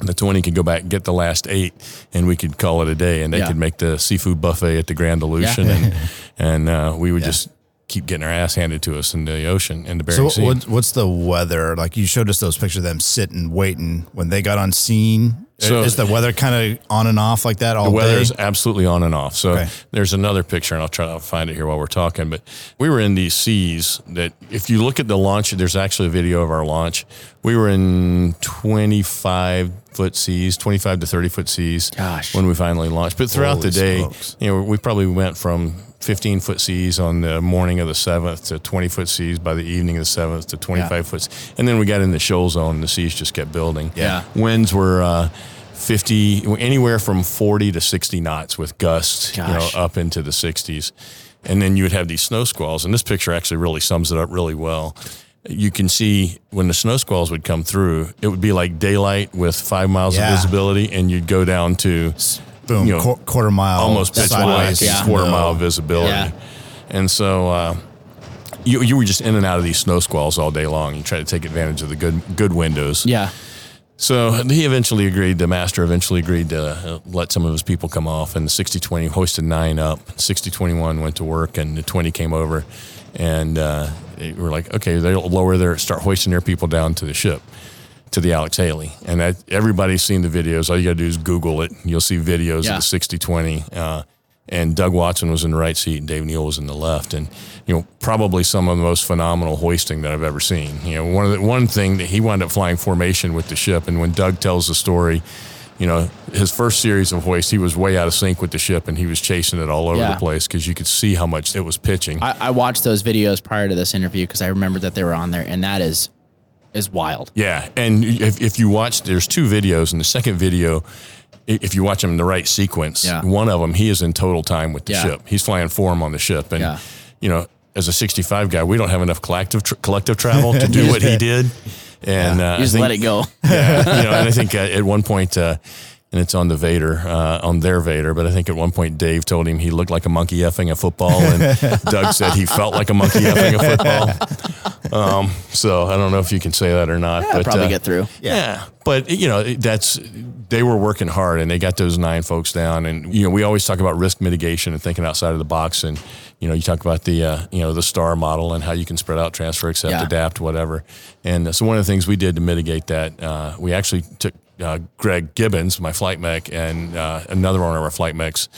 The 20 could go back get the last eight, and we could call it a day. And they Yeah. could make the seafood buffet at the Grand Aleutian, and, and uh, we would just keep getting our ass handed to us in the ocean, in the Bering So Sea. what, what's the weather like? You showed us those pictures of them sitting, waiting when they got on scene. So- is the weather kind of on and off like that all The weather day? is absolutely on and off. So Okay. there's another picture, and I'll try to find it here while we're talking. But we were in these seas that, if you look at the launch, there's actually a video of our launch. We were in 25 foot seas, 25 to 30 foot seas Gosh. when we finally launched. But throughout Holy the day, smokes. you know, we probably went from 15 foot seas on the morning of the 7th to 20 foot seas by the evening of the 7th to 25 foot. And then we got in the shoal zone and the seas just kept building. Yeah. Winds were uh, 50, anywhere from 40 to 60 knots with gusts, you know, up into the 60s. And then you would have these snow squalls. And this picture actually really sums it up really well. You can see when the snow squalls would come through, it would be like daylight with five miles Yeah. of visibility, and you'd go down to Boom, you know, qu- quarter mile, almost pitch black, yeah. quarter snow. mile visibility. Yeah. And so uh, you you were just in and out of these snow squalls all day long. You try to take advantage of the good good windows. Yeah. So he eventually agreed. The master eventually agreed to uh, let some of his people come off, and the 6020 hoisted nine up. 6021 went to work, and the 20 came over, and uh, they were like, okay, they'll lower their start hoisting their people down to the ship. To the Alex Haley. And that everybody's seen the videos. All you got to do is Google it. You'll see videos Yeah. of the 60 20. Uh, and Doug Watson was in the right seat and Dave Neal was in the left. And, you know, probably some of the most phenomenal hoisting that I've ever seen. You know, one of the, one thing that he wound up flying formation with the ship. And when Doug tells the story, you know, his first series of hoists, he was way out of sync with the ship and he was chasing it all over Yeah. the place because you could see how much it was pitching. I, I watched those videos prior to this interview because I remembered that they were on there, and that is is wild. Yeah, and if, if you watch, there's two videos, and the second video, if you watch them in the right sequence, Yeah. one of them he is in total time with the Yeah. ship. He's flying form on the ship, and Yeah. you know, as a 65 guy, we don't have enough collective tr- collective travel to do what he did, and uh, You just think, let it go. yeah, you know, and I think uh, at one point, uh, and it's on the Vader, uh, on their Vader, but I think at one point Dave told him he looked like a monkey effing a football, and Doug said he felt like a monkey effing a football. Um, so I don't know if you can say that or not, I'll but probably uh, get through. yeah. but you know that's they were working hard and they got those nine folks down. And you know we always talk about risk mitigation and thinking outside of the box. And you know you talk about the uh, you know the star model and how you can spread out, transfer, accept, Yeah. adapt, whatever. And uh, so one of the things we did to mitigate that, uh, we actually took uh, Greg Gibbons, my flight mech, and uh, another one of our flight mechs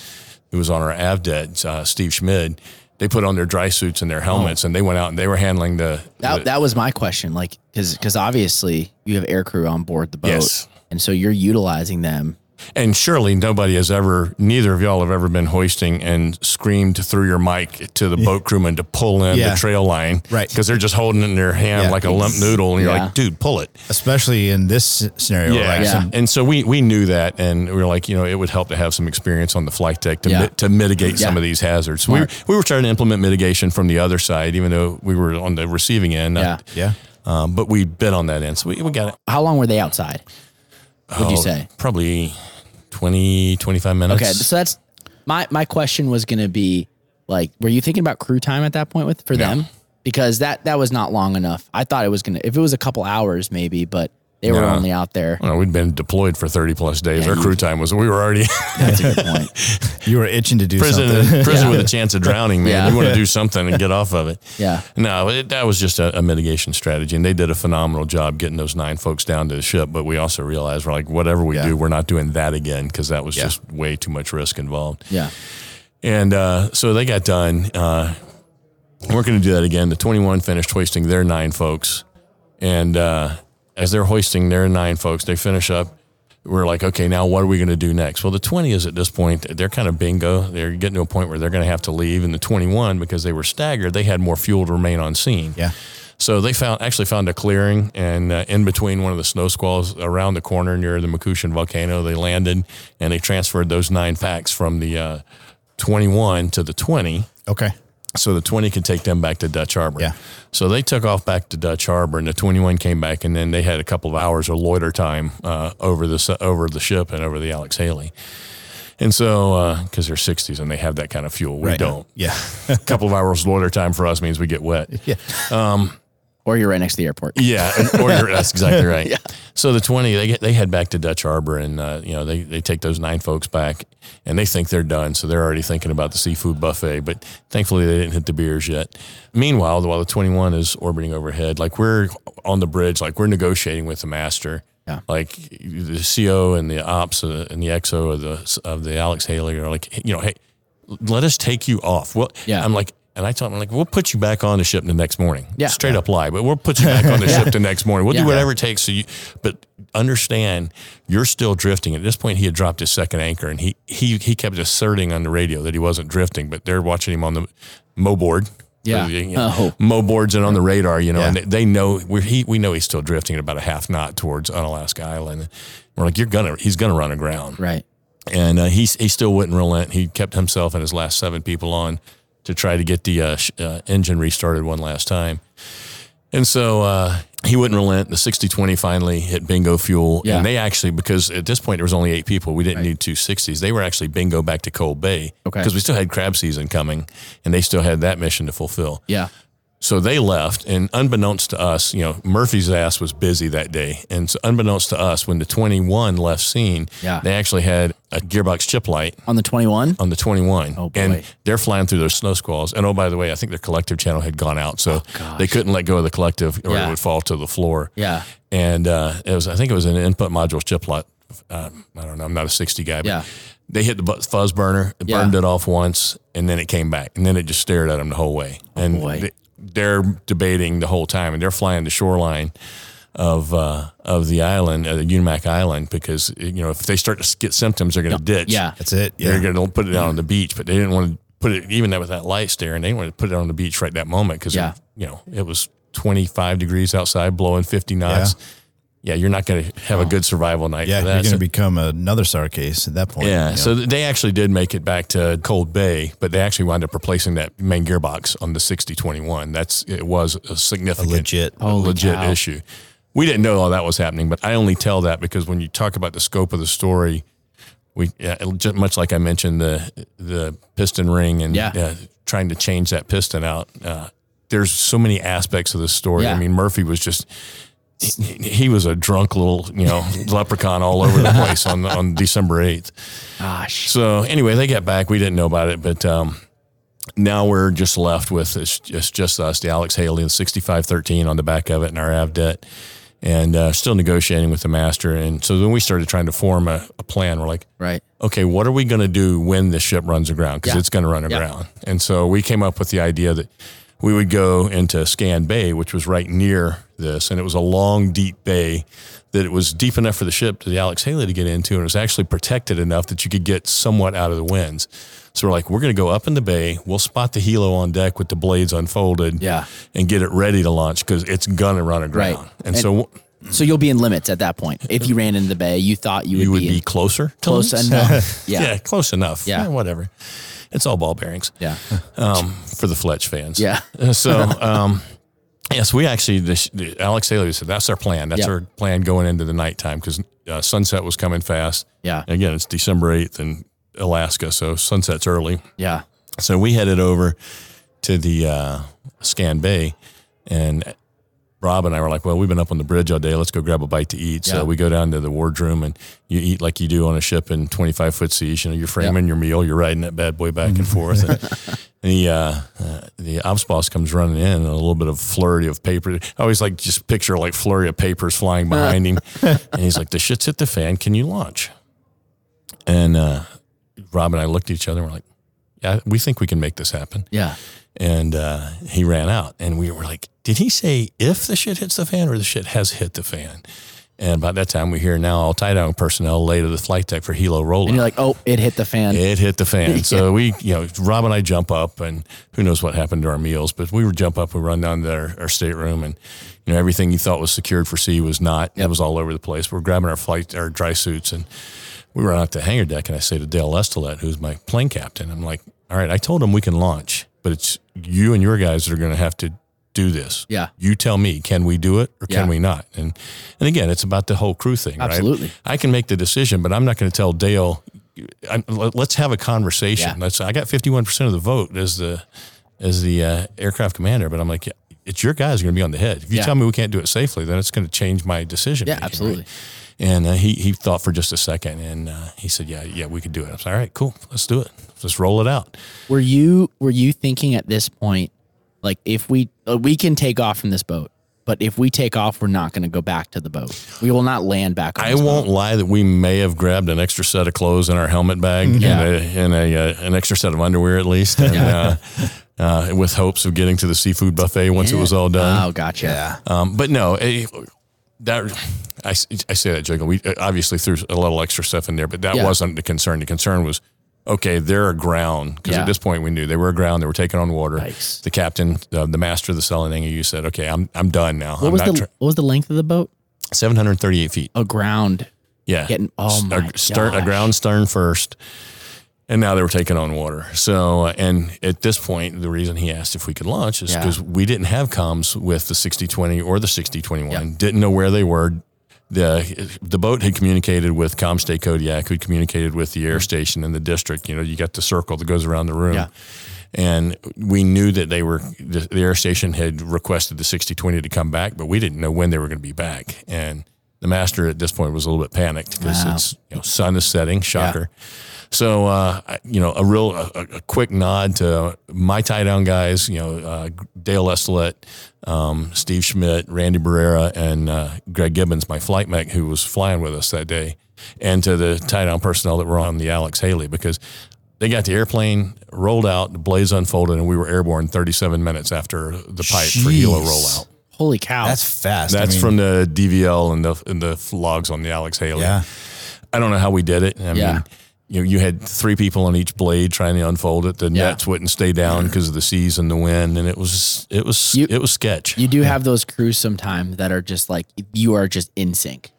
who was on our AVDET, uh, Steve Schmid. They put on their dry suits and their helmets, and they went out and they were handling the That, the- that was my question. Like, because because obviously you have air crew on board the boat, Yes. and so you're utilizing them. And surely nobody has ever, neither of y'all have ever been hoisting and screamed through your mic to the boat crewman to pull in Yeah. the trail line. Right. Because they're just holding it in their hand Yeah. like a lump noodle. And you're Yeah. like, dude, pull it. especially in this scenario. Yeah. Like Yeah. some- And so we, we knew that. And we were like, you know, it would help to have some experience on the flight deck to, Yeah. mi- to mitigate some of these hazards. We, Smart. we were trying to implement mitigation from the other side, even though we were on the receiving end. Yeah. not- yeah. Um, but we bit on that end. So we, we got it. How long were they outside? Would you Oh, say? Probably 20, 25 minutes. Okay, so that's my my question was going to be like, were you thinking about crew time at that point with for them? Because that that was not long enough. I thought it was gonna if it was a couple hours maybe, but they were No. only out there. Well, we'd been deployed for 30 plus days. Our crew time was, we were already That's a good point. You were itching to do prison, something. prison Yeah. with a chance of drowning, man. Yeah. You want to do something and get off of it. Yeah. No, it, that was just a, a mitigation strategy. And they did a phenomenal job getting those nine folks down to the ship. But we also realized we're like, whatever we Yeah. do, we're not doing that again because that was Yeah. just way too much risk involved. Yeah. And uh, so they got done. Uh, we're going to do that again. The 21 finished hoisting their nine folks. And uh, as they're hoisting their nine folks, they finish up. We're like, okay, now what are we going to do next? Well, the 20 is at this point, they're kind of bingo. They're getting to a point where they're going to have to leave. And the 21, because they were staggered, they had more fuel to remain on scene. Yeah. So they found actually found a clearing, and uh, in between one of the snow squalls around the corner near the Makushin volcano, they landed and they transferred those nine packs from the uh, 21 to the 20 Okay. So the 20 could take them back to Dutch Harbor. Yeah. So they took off back to Dutch Harbor, and the 21 came back, and then they had a couple of hours of loiter time uh, over the over the ship and over the Alex Haley. And so, because they're 60s and they have that kind of fuel, we Right. don't. Yeah. A couple of hours loiter time for us means we get wet. yeah. Or you're right next to the airport. Yeah, or you're, that's exactly right. yeah. So the twenty, they get they head back to Dutch Harbor, and uh, you know they they take those nine folks back, and they think they're done, so they're already thinking about the seafood buffet. But thankfully, they didn't hit the beers yet. Meanwhile, while the twenty one is orbiting overhead, like we're on the bridge, like we're negotiating with the master. Yeah. Like the CO and the ops uh, and the XO of the of the Alex Haley are like, you know, hey, let us take you off. Well, Yeah. I'm like, and I told him, like, we'll put you back on the ship the next morning. Yeah. Straight up lie, but we'll put you back on the ship the next morning. We'll Yeah. do whatever it takes. So you, but understand you're still drifting. At this point, he had dropped his second anchor and he, he, he kept asserting on the radio that he wasn't drifting, but they're watching him on the mo board. Yeah. You know, Oh. Mo boards and on the radar, you know, Yeah. and they, they know we're, he, we know he's still drifting at about a half knot towards Unalaska Island. We're like, you're gonna, he's gonna run aground Right. and uh, he he still wouldn't relent. He kept himself and his last seven people on to try to get the uh, sh- uh, engine restarted one last time. And so uh, he wouldn't relent. The 60-20 finally hit bingo fuel, Yeah. and they actually because at this point there was only eight people, we didn't need two 60s. They were actually bingo back to Cold Bay Okay. because we still had crab season coming, and they still had that mission to fulfill. Yeah. So they left, and unbeknownst to us, you know, Murphy's ass was busy that day. And so unbeknownst to us, when the 21 left scene, Yeah. they actually had a gearbox chip light On the 21? on the 21. Oh, boy. And they're flying through those snow squalls. And oh, by the way, I think their collective channel had gone out. So they couldn't let go of the collective or Oh, Yeah. it would fall to the floor. Yeah. And uh, it was, I think it was an input module chip light. Uh, I don't know. I'm not a 60 guy, but Yeah. they hit the fuzz burner, it Yeah. burned it off once, and then it came back. And then it just stared at them the whole way. and Oh, boy. They- they're debating the whole time and they're flying the shoreline of uh, of the island, uh, the Unimak Island, because you know if they start to get symptoms, they're going to ditch. Yeah. That's it. Yeah. They're going to put it down on the beach, but they didn't want to put it even that with that light staring. They didn't want to put it on the beach right that moment because Yeah. you know it was 25 degrees outside, blowing 50 knots. Yeah, you're not going to have a good survival night. Yeah. for You're that. going So- to become another SAR case at that point. yeah, you know. so they actually did make it back to Cold Bay, but they actually wound up replacing that main gearbox on the 6021. That's it was a significant, A legit- a legit cow. issue. We didn't know all that was happening, but I only tell that because when you talk about the scope of the story, we yeah, just much like I mentioned the the piston ring and Yeah. uh, trying to change that piston out. Uh, there's so many aspects of the story. Yeah. I mean, Murphy was just he, he was a drunk little you know leprechaun all over the place on on December eighth. Gosh. So anyway, they got back. We didn't know about it, but um, now we're just left with it's just, just us, the Alex Haley, the 6513 on the back of it, and our AVDET, and uh, still negotiating with the master. And so then we started trying to form a, a plan. We're like, Right. okay, what are we going to do when the ship runs aground? Because Yeah. it's going to run Yeah. aground. And so we came up with the idea that we would go into Skan Bay, which was right near this, and it was a long, deep bay that it was deep enough for the ship to the Alex Haley to get into, and it was actually protected enough that you could get somewhat out of the winds. So we're like, we're going to go up in the bay. We'll spot the helo on deck with the blades unfolded, Yeah. and get it ready to launch because it's going to run aground. Right. And, And- so So you'll be in limits at that point. If you ran into the bay, you thought you would, you would be, be closer, to close limits? enough. Yeah. yeah, close enough. Yeah. Eh, whatever. It's all ball bearings. Yeah. um, for the Fletch fans. Yeah. So, um, yes, we actually, the, the Alex Haley said that's our plan. That's Yeah. our plan going into the nighttime because uh, sunset was coming fast. Yeah. And again, it's December 8th in Alaska, so sunset's early. Yeah. So we headed over to the uh, Skan Bay, and Rob and I were like, "Well, we've been up on the bridge all day. Let's go grab a bite to eat." Yeah. So we go down to the wardroom, and you eat like you do on a ship in twenty five foot seas. You know, you're framing your meal, you're riding that bad boy back and forth. And, the uh, uh, the ops boss comes running in, and a little bit of flurry of paper. I always like just picture like flurry of papers flying behind him, and he's like, "The shit's hit the fan. Can you launch?" And uh, Rob and I looked at each other, and we're like, "Yeah, we think we can make this happen." Yeah. and uh, he ran out. And we were like, did he say if the shit hits the fan or the shit has hit the fan? And by that time, we hear now all tie down personnel lay to the flight deck for helo rollout. And you're like, oh, it hit the fan. it hit the fan. So we, you know, Rob and I jump up, and who knows what happened to our meals, but we would jump up, we run down to our, our stateroom, and you know everything you thought was secured for sea was not. It was all over the place. We're grabbing our flight, our dry suits, and we run out the hangar deck, and I say to Dale Estolette, who's my plane captain, I'm like, all right, I told him we can launch, but it's you and your guys that are going to have to do this. Yeah. You tell me, can we do it or can Yeah. we not? And and again, it's about the whole crew thing, Absolutely. right? I can make the decision, but I'm not going to tell Dale. I, let- let's have a conversation. Yeah. Let's. I got 51 percent of the vote as the as the uh, aircraft commander, but I'm like, yeah, it's your guys going to be on the head. If you Yeah. tell me we can't do it safely, then it's going to change my decision. Yeah, making, absolutely. right? And uh, he he thought for just a second, and uh, he said, "Yeah, yeah, we could do it." I was like, "All right, cool, let's do it. Let's roll it out." Were you were you thinking at this point, like if we uh, we can take off from this boat, but if we take off, we're not going to go back to the boat. We will not land back. On I this boat. won't lie that we may have grabbed an extra set of clothes in our helmet bag Yeah. and, a, and a, uh, an extra set of underwear at least, and, uh, uh, with hopes of getting to the seafood buffet once it was all done. Oh, gotcha. Yeah. Um, but no, eh, that I, I say that joking. We uh, obviously threw a little extra stuff in there, but that Yeah. wasn't the concern. The concern was, okay, they're aground because Yeah. at this point we knew they were aground. They were taking on water. Nice. The captain, uh, the master of the Selendang, you said, okay, I'm I'm done now. What I'm was not the tr- what was the length of the boat? 738 feet. Aground. Yeah. Getting- oh my a, stern, a gosh. ground stern first. And now they were taking on water. So, uh, and at this point, the reason he asked if we could launch is Yeah. because we didn't have comms with the 6020 or the 6021, didn't know where they were. The, the boat had communicated with COMMSTA Kodiak, who communicated with the air mm-hmm. station in the district. You know, you got the circle that goes around the room. Yeah. and we knew that they were the, the air station had requested the 6020 to come back, but we didn't know when they were going to be back. And the master at this point was a little bit panicked because Wow. it's you know sun is setting, shocker. So uh, you know a real a, a quick nod to my tie down guys, you know uh, Dale Estolette, um, Steve Schmidt, Randy Barrera, and uh, Greg Gibbons, my flight mech who was flying with us that day, and to the tie down personnel that were on the Alex Haley because they got the airplane rolled out, the blades unfolded, and we were airborne 37 minutes after the pipe for helo rollout. Holy cow. That's fast. I That's mean, from the DVL and the and the logs on the Alex Haley. yeah. I don't know how we did it. I Yeah. mean, you know, you had three people on each blade trying to unfold it. The Yeah. nets wouldn't stay down because of the seas and the wind, and it was it was You- it was sketch. you do have those crews sometimes that are just like you are just in sync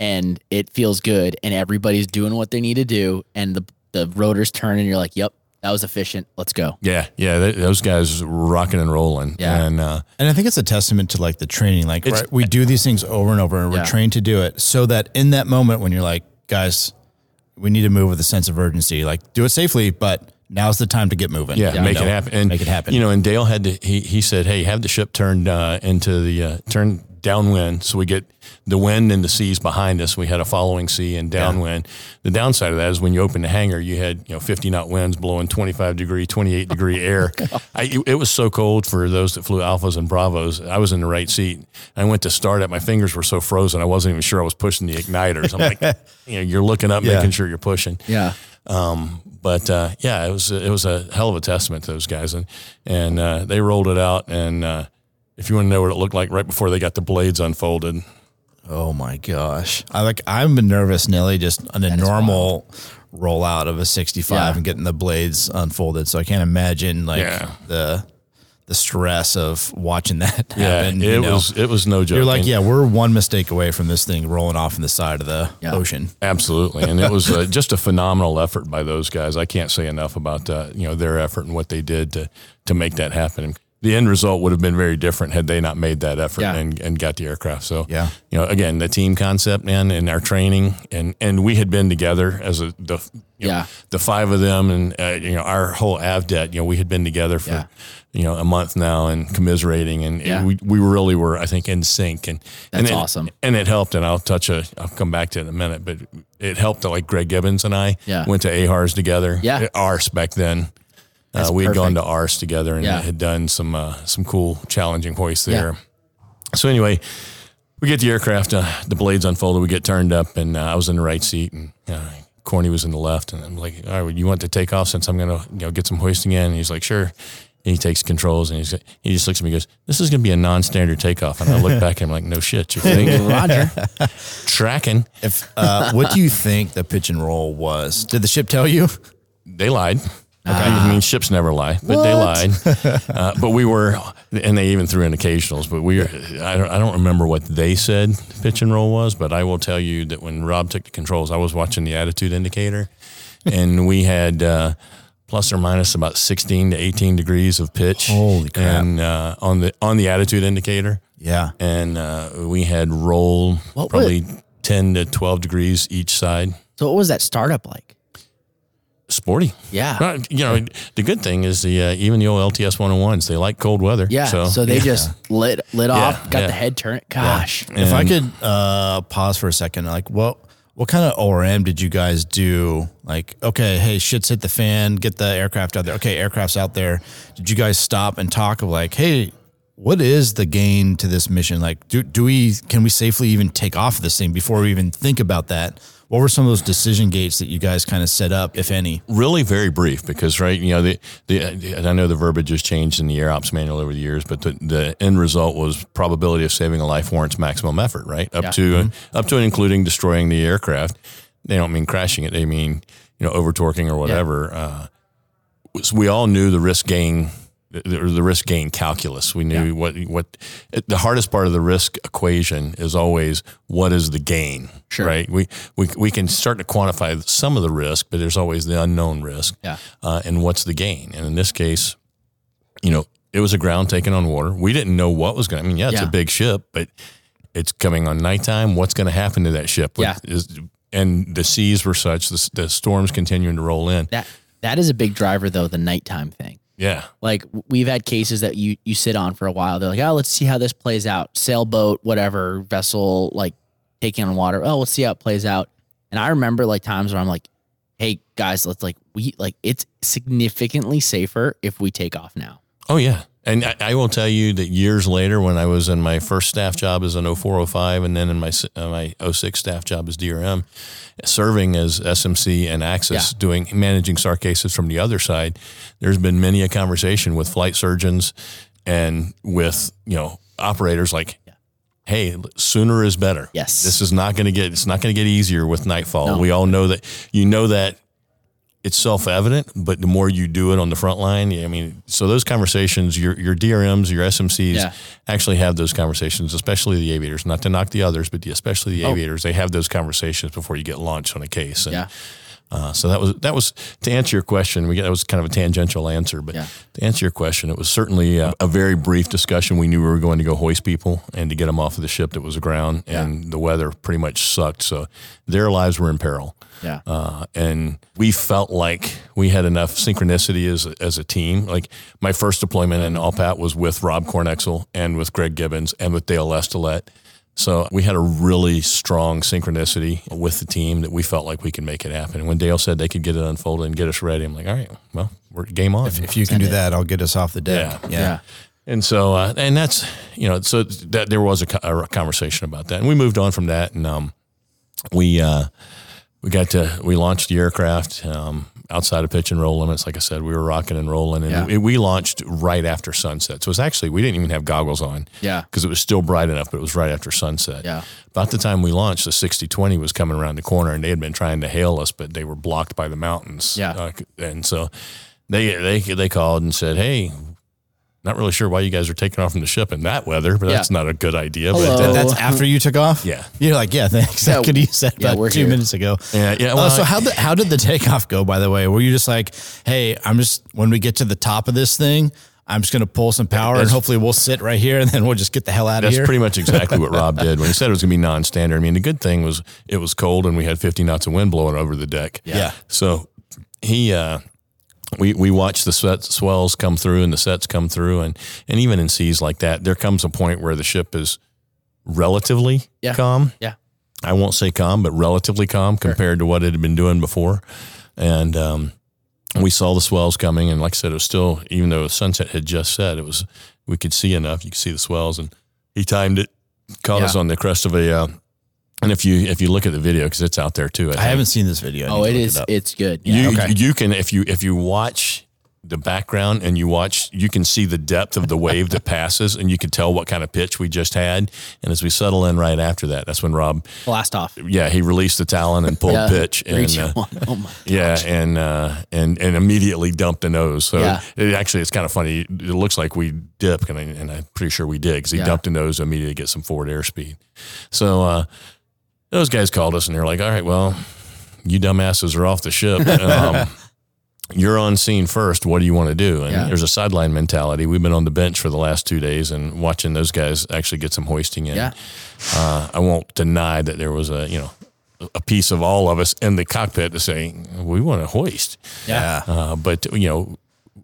and it feels good and everybody's doing what they need to do and the the rotors turn and you're like yep that was efficient let's go yeah, yeah, th- those guys rocking and rolling. Yeah. and uh, And I think it's a testament to like the training. Like right, we do these things over and over, and we're trained to do it, so that in that moment when you're like, guys, we need to move with a sense of urgency. Like do it safely, but now's the time to get moving. yeah, You make know, it happen. And make it happen. You know, and Dale had to. He he said, "Hey, have the ship turned uh, into the uh, turn downwind, so we get the wind and the seas behind us. We had a following sea and downwind. The downside of that is when you open the hangar, you had you know 50 knot winds blowing 25 degree, 28 degree air. I, it, it was so cold for those that flew alphas and bravos. I was in the right seat. I went to start it. My fingers were so frozen, I wasn't even sure I was pushing the igniters. I'm like, you know, you're looking up, Yeah. making sure you're pushing. yeah Um, but uh, yeah, it was it was a hell of a testament to those guys, and and uh, they rolled it out. And uh, if you want to know what it looked like right before they got the blades unfolded, Oh my gosh. I like I'm nervous, Nelly, just on a normal rollout of a 65 Yeah. and getting the blades unfolded. So I can't imagine like Yeah. the the stress of watching that yeah, happen. it you know. was it was no joke. You're like, And- yeah, we're one mistake away from this thing rolling off in the side of the Yeah. ocean. Absolutely, and it was uh, just a phenomenal effort by those guys. I can't say enough about uh, you know their effort and what they did to to make that happen. The end result would have been very different had they not made that effort Yeah. and, and got the aircraft. So Yeah. you know, again, the team concept, man, and our training, and and we had been together as a the you know, Yeah. the five of them, and uh, you know our whole AVDET, you know, we had been together for Yeah. you know a month now and commiserating, and Yeah. we we really were, I think, in sync, and and That's it- awesome. and it helped. And I'll touch a, I'll come back to it in a minute, but it helped that like Greg Gibbons and I Yeah. went to AHARS together. Yeah. ARS back then. That's Uh, we had gone to perfect. ARS together and Yeah. had done some uh, some cool challenging hoists there. So anyway, we get the aircraft, uh, the blades unfolded, we get turned up, and uh, I was in the right seat, and uh, Corny was in the left, and I'm like, "All right, well, you want to take off since I'm gonna you know get some hoisting in?" And he's like, "Sure." And he takes controls, and he's he just looks at me, and goes, "This is gonna be a non-standard takeoff." And I look back, and I'm like, "No shit, you think roger tracking?" If uh, what do you think the pitch and roll was? Did the ship tell you? They lied. I mean, ships never lie, but they lied. Uh, but we were, and they even threw in occasionals. But we, I don't, I don't remember what they said pitch and roll was. But I will tell you that when Rob took the controls, I was watching the attitude indicator, and we had uh, plus or minus about sixteen to eighteen degrees of pitch. Holy crap. And uh, on the on the attitude indicator, Yeah. and uh, we had roll What probably ten to twelve degrees each side. so what was that startup like Sporty. yeah Well, you know, the good thing is the uh, even the old LTS 101s, they like cold weather. yeah So, so, they just lit lit off got yeah. the head turned gosh If I could uh, pause for a second, like what what kind of ORM did you guys do? Like, okay, hey, shit's hit the fan, get the aircraft out there. Okay, aircraft's out there. Did you guys stop and talk of like, hey, what is the gain to this mission? Like, do do we can we safely even take off this thing before we even think about that? What were some of those decision gates that you guys kind of set up, if any? really very brief because right, you know, the, the and I know the verbiage has changed in the Air Ops manual over the years, but the, the end result was probability of saving a life warrants maximum effort, right? Up Yeah. to up to and including destroying the aircraft. They don't mean crashing it; they mean you know over torquing or whatever. Uh, so we all knew the risk gain. The, the risk gain calculus. We knew what what the hardest part of the risk equation is always what is the gain, Sure. right? We we we can start to quantify some of the risk, but there's always the unknown risk. Yeah. Uh, and what's the gain? And in this case, you know, it was a ground taken on water. We didn't know what was going. to I mean, yeah, it's Yeah. a big ship, but it's coming on nighttime. What's going to happen to that ship? Yeah. is- and the seas were such. The, the storms continuing to roll in. that That is a big driver though, the nighttime thing. Yeah. Like we've had cases that you you sit on for a while. They're like, oh, let's see how this plays out. Sailboat, whatever vessel, like taking on water. Oh, let's see how it plays out. And I remember like times where I'm like, hey guys, let's like we like it's significantly safer if we take off now. Oh yeah. And I, I will tell you that years later, when I was in my first staff job as an 0405 and then in my uh, my 06 staff job as DRM, serving as SMC and Access, Yeah. doing managing SAR cases from the other side, there's been many a conversation with flight surgeons and with you know operators like, hey, sooner is better. Yes. this is not going to get it's not going to get easier with nightfall. No. We all know that. You know that it's self evident, but the more you do it on the front line, I mean, so those conversations, your your DRMs, your SMCs Yeah. actually have those conversations, especially the aviators. Not to knock the others, but the, especially the Oh. aviators, they have those conversations before you get launched on a case. And, Yeah. Uh, so that was that was to answer your question. We get that was kind of a tangential answer, but Yeah. to answer your question, it was certainly a, a very brief discussion. We knew we were going to go hoist people and to get them off of the ship that was aground, and the weather pretty much sucked. So their lives were in peril. Yeah. Uh, and we felt like we had enough synchronicity as a, as a team. Like my first deployment in Alpat was with Rob Cornexel and with Greg Gibbons and with Dale Lestelet. So we had a really strong synchronicity with the team that we felt like we could make it happen. And when Dale said they could get it unfolded and get us ready, I'm like, all right, well, we're game on. If you can do that, I'll get us off the deck. Yeah. yeah. And so, uh, and that's you know, so that there was a, a conversation about that, and we moved on from that, and um, we uh, we got to we launched the aircraft um, outside of pitch and roll limits. Like I said, we were rocking and rolling, and Yeah. we, we launched right after sunset. So it was actually we didn't even have goggles on, Yeah. because it was still bright enough, but it was right after sunset. Yeah. About the time we launched, the 6020 was coming around the corner, and they had been trying to hail us, but they were blocked by the mountains. Yeah. Uh, and so they they they called and said, "Hey, not really sure why you guys are taking off from the ship in that weather, but Yeah. that's not a good idea." Hello. But uh, That's after you took off. Yeah. you're like, yeah, thanks. Yeah. I could use that Yeah, about two here. minutes ago. yeah, yeah. Oh, Well, so how the, how did the takeoff go? By the way, were you just like, hey, I'm just when we get to the top of this thing, I'm just going to pull some power and hopefully we'll sit right here and then we'll just get the hell out of here. That's pretty much exactly what Rob did when he said it was going to be non-standard. I mean, the good thing was it was cold and we had 50 knots of wind blowing over the deck. Yeah. So he, uh, we we watched the sweat, swells come through and the sets come through, and and even in seas like that, there comes a point where the ship is relatively Yeah. calm. Yeah. I won't say calm, but relatively calm compared to what it had been doing before, and um, we saw the swells coming, and like I said, it was still even though sunset had just set, it was we could see enough. You could see the swells, and he timed it, caught us on the crest of a. Uh, and if you if you look at the video because it's out there too, I, I haven't seen this video. I Oh, it is. it look is. up. it's good. you okay. you can if you if you watch the background and you watch you can see the depth of the wave that passes and you can tell what kind of pitch we just had and as we settle in right after that that's when rob Blast off. yeah he released the talon and pulled Yeah. pitch and uh. Oh my. yeah and uh and and immediately dumped the nose so Yeah. it actually it's kind of funny it looks like we dipped and, I, and i'm pretty sure we did because he Yeah. dumped the nose immediately to immediately get some forward airspeed so uh those guys called us and they're like all right well you dumbasses are off the ship um, you're on scene first. What do you want to do? And Yeah. there's a sideline mentality. We've been on the bench for the last two days and watching those guys actually get some hoisting in. Yeah. Uh, I won't deny that there was a you know a piece of all of us in the cockpit to say we want to hoist. yeah. Uh, but you know,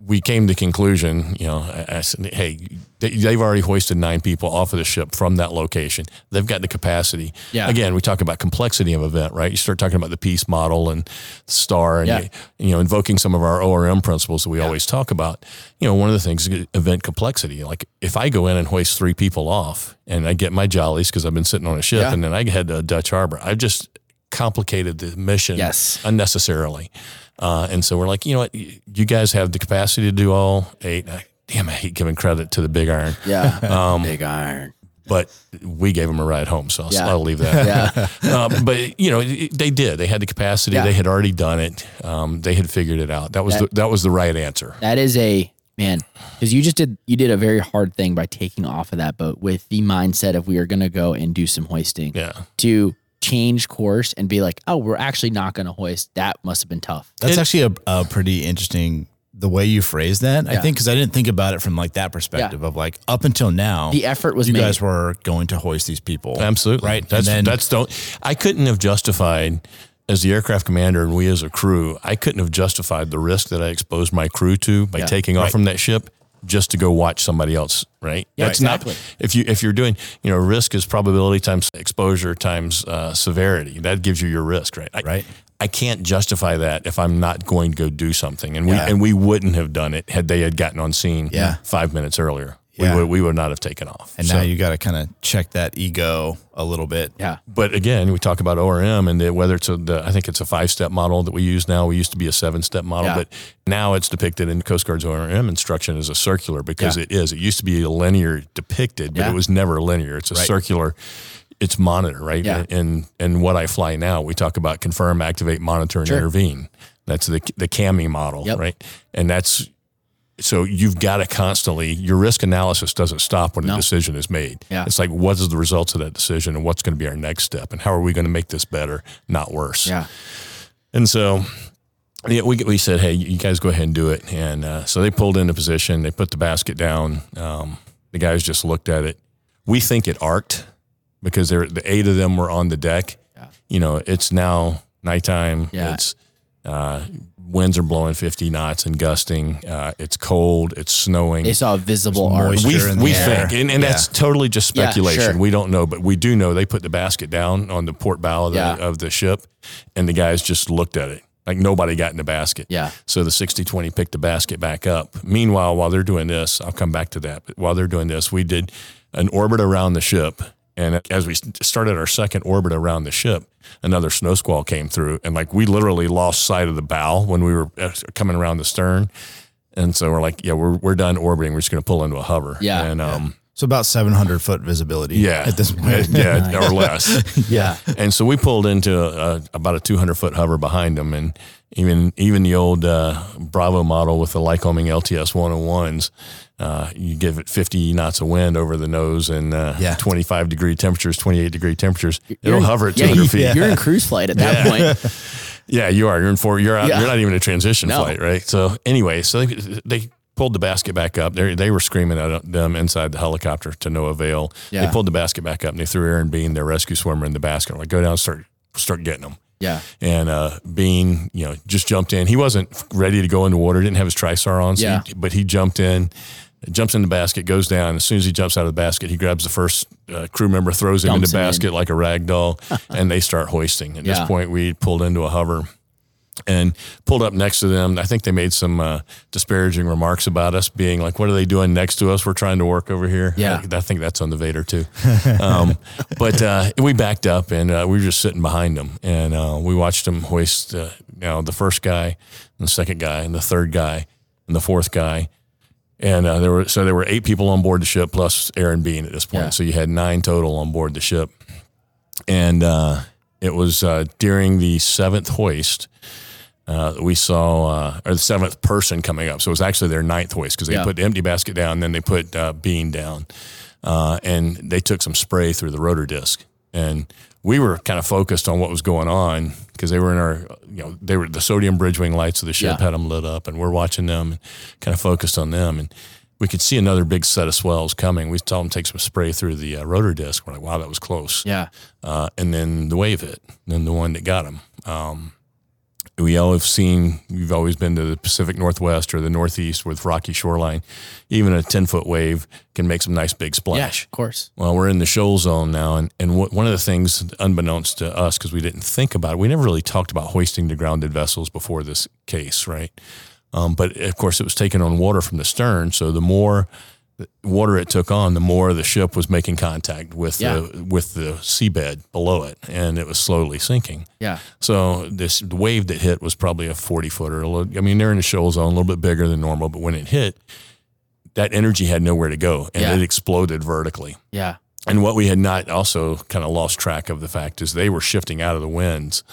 we came to the conclusion. You know, I, I said, hey, they, they've already hoisted nine people off of the ship from that location. They've got the capacity. Yeah. Again, we talk about complexity of event, right? You start talking about the PEACE model and star, and Yeah. you, know, invoking some of our ORM principles that we always talk about. You know, one of the things is event complexity. Like if I go in and hoist three people off, and I get my jollies because I've been sitting on a ship, Yeah. and then I head to a Dutch Harbor, I've just complicated the mission Yes. unnecessarily. Uh, and so we're like, you know what, you guys have the capacity to do all eight. I, damn, I hate giving credit to the big iron, Yeah. Um, Big iron. but we gave them a ride home. So I'll, Yeah. I'll leave that. Yeah. uh, but you know, it- they did. They had the capacity. Yeah. They had already done it. Um, they had figured it out. That was That- the, that was the right answer. That is a man because you just did you did a very hard thing by taking off of that boat with the mindset of we are going to go and do some hoisting. Yeah. To change course and be like, oh, we're actually not going to hoist. That must have been tough. That's It- actually a, a pretty interesting the way you phrase that. I think because I didn't think about it from like that perspective of like up until now, The effort was you made. guys were going to hoist these people. Absolutely. Right. That's and then that's don't. I couldn't have justified as the aircraft commander and we as a crew, I couldn't have justified the risk that I exposed my crew to by Yeah. taking off Right. from that ship just to go watch somebody else, right? Yeah, That's exactly. not if you if you're doing, you know, risk is probability times exposure times uh, severity. That gives you your risk, right? I, Right. I can't justify that if I'm not going to go do something, and we Yeah. and we wouldn't have done it had they had gotten on scene Yeah. five minutes earlier. Yeah. We would we would not have taken off. And So- now you got to kind of check that ego a little bit. Yeah. but again, we talk about ORM and the, whether it's a, the, I think it's a five step model that we use now. We used to be a seven step model, Yeah. but now it's depicted in Coast Guard's ORM instruction as a circular because Yeah. it is. It used to be a linear depicted, but Yeah. it was never linear. It's a Right. circular. It's monitor, right? Yeah. And and what I fly now, we talk about confirm, activate, monitor, and Sure. intervene. That's the the CAMI model, Yep. right? And that's so you've got to constantly your risk analysis doesn't stop when a decision is made. Yeah. It's like what is the results of that decision and what's going to be our next step and how are we going to make this better, not worse. Yeah. And so yeah, we we said, hey, you guys go ahead and do it. And uh, so they pulled into position. They put the basket down. Um, the guys just looked at it. We think it arced because there the eight of them were on the deck. Yeah. You know, it's now nighttime. Yeah. It's uh, winds are blowing 50 knots and gusting. Uh, it's cold. It's snowing. They saw a visible moisture. we in the we air. think, and, and Yeah. that's totally just Yeah, speculation. sure. We don't know, but we do know they put the basket down on the port bow of the, Yeah. of the ship, and the guys just looked at it like nobody got in the basket. Yeah. So the 60-20 picked the basket back up. Meanwhile, while they're doing this, I'll come back to that. But while they're doing this, we did an orbit around the ship. And as we started our second orbit around the ship, another snow squall came through. And like we literally lost sight of the bow when we were uh, coming around the stern. And so we're like, yeah, we're, we're done orbiting. We're just going to pull into a hover. Yeah. And um, So about 700 foot visibility. yeah, At this point. yeah, or less. Yeah. And so we pulled into a, about a 200 foot hover behind them, and even even the old uh, Bravo model with the Lycoming LTS 101s, uh, you give it 50 knots of wind over the nose and uh, Yeah. 25 degree temperatures, 28 degree temperatures. It'll in- hover at yeah, 200 you- feet. You're in cruise flight at that point. Yeah, you are. You're in four. You're out. Yeah. You're not even a transition No. flight, right? So anyway, so they, they pulled the basket back up. They they were screaming at them inside the helicopter to no avail. Yeah. They pulled the basket back up and they threw Aaron Bean, their rescue swimmer, in the basket. Like, go down, and start start getting them. Yeah. And uh, Bean, you know, just jumped in. He wasn't ready to go in the water. Didn't have his trisar on, so Yeah. he, but he jumped in. Jumps in the basket, goes down. As soon as he jumps out of the basket, he grabs the first uh, crew member, throws him in the him in. basket like a rag doll, and they start hoisting. At Yeah. this point, we pulled into a hover and pulled up next to them. I think they made some uh, disparaging remarks about us, being like, "What are they doing next to us? We're trying to work over here." Yeah. I, I think that's on the Vader too. um, but uh, we backed up and uh, we were just sitting behind them, and uh, we watched them hoist. Uh, you know, the first guy, and the second guy, and the third guy, and the fourth guy. And uh, there were so there were eight people on board the ship plus Aaron Bean at this point. Yeah. So you had nine total on board the ship, and uh, it was uh, during the seventh hoist uh, we saw uh, or the seventh person coming up. So it was actually their ninth hoist because they Yeah. put the empty basket down, then they put uh, Bean down, uh, and they took some spray through the rotor disc. And we were kind of focused on what was going on because they were in our, you know, they were the sodium bridge wing lights of the ship Yeah. had them lit up, and we're watching them and kind of focused on them. And we could see another big set of swells coming. We saw them take some spray through the uh, rotor disc. We're like, wow, that was close Yeah. uh, and then the wave hit, and then the one that got him. Um, we all have seen, we've always been to the Pacific Northwest or the Northeast with rocky shoreline. Even a 10 foot wave can make some nice big splash. Yeah. Of course. Well, we're in the shoal zone now. And, and what, one of the things, unbeknownst to us, because we didn't think about it, we never really talked about hoisting to grounded vessels before this case, right? Um, but of course, it was taken on water from the stern. So the more water it took on, the more the ship was making contact with Yeah. the with the seabed below it, and it was slowly sinking. Yeah. So this wave that hit was probably a forty footer. I mean, they're in the shoal zone, a little bit bigger than normal, but when it hit, that energy had nowhere to go, and Yeah. it exploded vertically. Yeah. And what we had not also kind of lost track of the fact is they were shifting out of the winds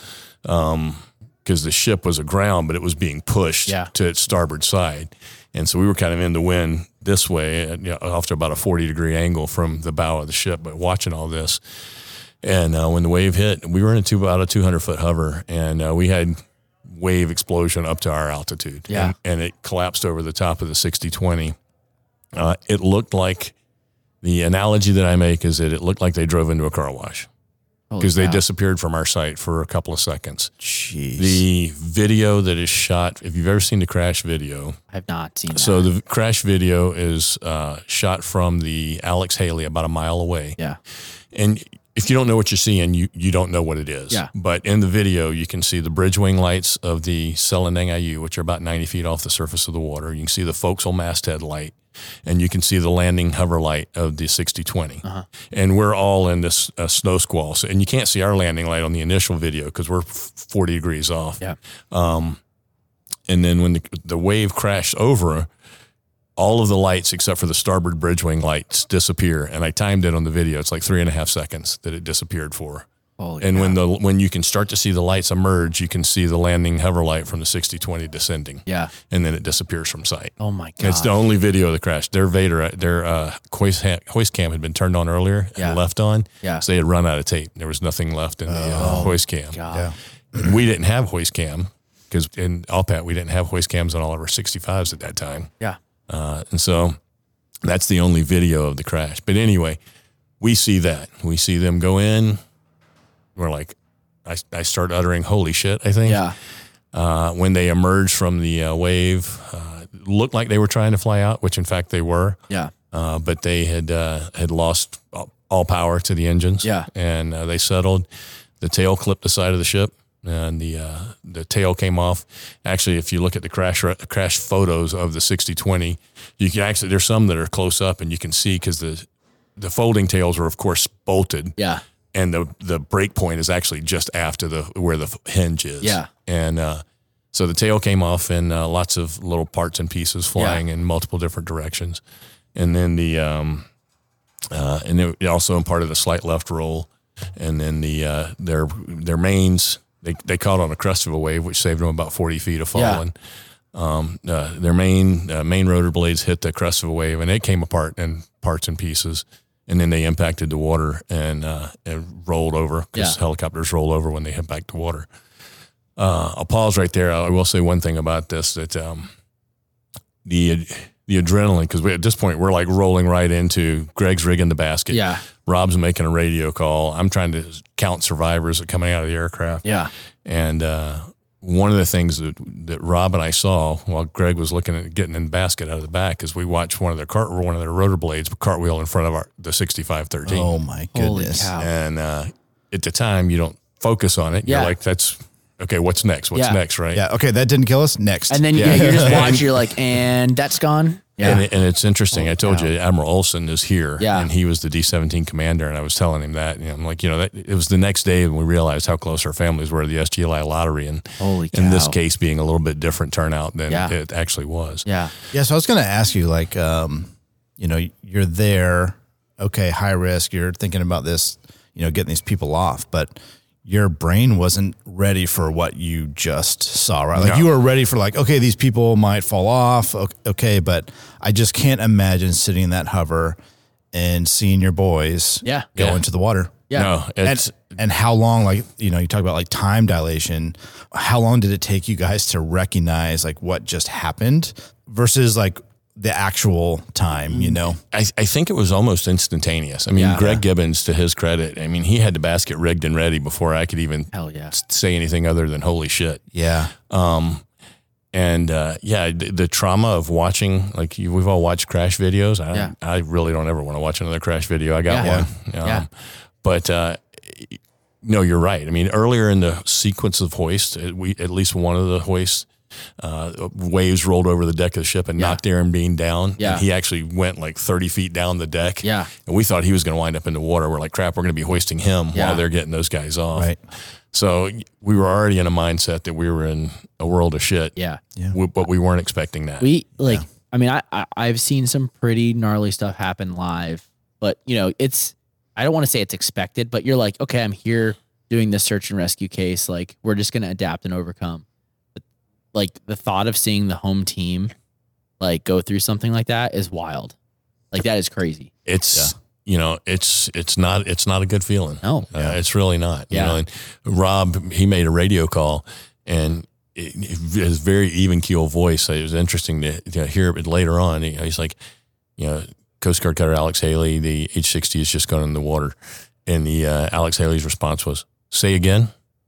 um, because the ship was aground, but it was being pushed Yeah. to its starboard side. And so we were kind of in the wind this way, at, you know, off to about a 40 degree angle from the bow of the ship, but watching all this. And uh, when the wave hit, we were in a two, about a 200 foot hover, and uh, we had wave explosion up to our altitude. Yeah. And, and it collapsed over the top of the 6020. Uh, it looked like the analogy that I make is that it looked like they drove into a car wash. Because they disappeared from our sight for a couple of seconds. Jeez. The video that is shot, if you've ever seen the crash video, I've not seen that. so the crash video is uh, shot from the Alex Haley about a mile away. yeah. And if you don't know what you're seeing, you, you don't know what it is. Yeah. But in the video, you can see the bridge wing lights of the Selendang Ayu, which are about 90 feet off the surface of the water. You can see the forecastle masthead light, and you can see the landing hover light of the 6020. Uh-huh. And we're all in this uh, snow squall. So, and you can't see our landing light on the initial video because we're 40 degrees off. Yeah. And then when the, the wave crashed over, all of the lights except for the starboard bridge wing lights disappear. And I timed it on the video. It's like three and a half seconds that it disappeared for. Holy And cow. when the when you can start to see the lights emerge, you can see the landing hover light from the 6020 descending. Yeah. And then it disappears from sight. Oh my god. It's the only video of the crash. Their Vader, their uh, hoist, ha- hoist cam had been turned on earlier Yeah. and left on. Yeah. So they had run out of tape. There was nothing left in the uh, hoist cam. God. yeah. We didn't have hoist cam because in Alpat we didn't have hoist cams on all of our 65s at that time. Yeah. Uh, and so that's the only video of the crash. But anyway, we see that. We see them go in. We're like, I, I start uttering, holy shit, I think. Yeah. Uh, when they emerged from the uh, wave, uh, looked like they were trying to fly out, which in fact they were. Yeah. Uh, but they had uh, had lost all- power to the engines. Yeah. and uh, they settled. The tail clipped the side of the ship, and the uh, the tail came off. Actually, if you look at the crash crash photos of the 6020, you can actually there's some that are close up, and you can see because the the folding tails were of course bolted, Yeah. And the the break point is actually just after the where the hinge is. Yeah. and uh, so the tail came off, and uh, lots of little parts and pieces flying in multiple different directions, and then the um, uh, and it also imparted a slight left roll, and then the uh, their their mains they they caught on a crest of a wave, which saved them about forty feet of falling. Yeah. Um, uh, their main uh, main rotor blades hit the crest of a wave, and it came apart in parts and pieces. And then they impacted the water and uh, and rolled over because Yeah. helicopters roll over when they hit back to water. Uh, I'll pause right there. I will say one thing about this that um, the the adrenaline because at this point we're like rolling right into Greg's rigging the basket. Yeah. Rob's making a radio call. I'm trying to count survivors that coming out of the aircraft. Yeah. And uh, one of the things that, that Rob and I saw while Greg was looking at getting in the basket out of the back is we watched one of their cart one of their rotor blades cartwheel in front of our the 6513. Oh my goodness. And uh, at the time you don't focus on it. Yeah. You're like, that's okay. What's next? What's Yeah. next? Right. Yeah. Okay. That didn't kill us. Next. And then yeah, you're just watching. You're like, and that's gone. Yeah. And, it, and it's interesting. I told cow. you Admiral Olson is here, Yeah. and he was the D seventeen commander. And I was telling him that, and I'm like, you know, that it was the next day when we realized how close our families were to the SGLI lottery, and Holy in this case being a little bit different turnout than Yeah. it actually was. yeah. Yeah, so I was going to ask you, like, um, you know, you're there, okay, high risk. You're thinking about this, you know, getting these people off, but your brain wasn't ready for what you just saw, right? Like, No. you were ready for, like, okay, these people might fall off, okay, but I just can't imagine sitting in that hover and seeing your boys, Yeah. go Yeah. into the water. Yeah. No, it's And, and how long, like, you know, you talk about like time dilation. How long did it take you guys to recognize like what just happened versus like the actual time, you know? I, I think it was almost instantaneous. I mean, Yeah. Greg Gibbons, to his credit, I mean, he had the basket rigged and ready before I could even Hell yeah. say anything other than "holy shit." Yeah. Um, And uh, yeah, the, the trauma of watching, like you, we've all watched crash videos. I, Yeah. I really don't ever want to watch another crash video. I got Yeah. one. Um, Yeah. But uh, no, you're right. I mean, earlier in the sequence of hoist, it- we at least one of the hoists uh, waves rolled over the deck of the ship and Yeah. knocked Aaron Bean down. Yeah. And he actually went like 30 feet down the deck. Yeah. And we thought he was going to wind up in the water. We're like, crap, we're going to be hoisting him Yeah. while they're getting those guys off. Right. So we were already in a mindset that we were in a world of shit. Yeah. W- But we weren't expecting that. We like. I mean, I, I I've seen some pretty gnarly stuff happen live, but you know, it's. I don't want to say it's expected, but you're like, okay, I'm here doing this search and rescue case. Like, we're just gonna adapt and overcome. But like the thought of seeing the home team, like, go through something like that is wild. Like that is crazy. it's you know it's it's not it's not a good feeling. No. Uh, it's really not. You Yeah. know, and Rob he made a radio call and. It, it, his very even keel voice. It was interesting to, to hear it later on. He, he's like, you know, Coast Guard cutter Alex Haley, the H sixty is just gone in the water, And the uh, Alex Haley's response was, "Say again."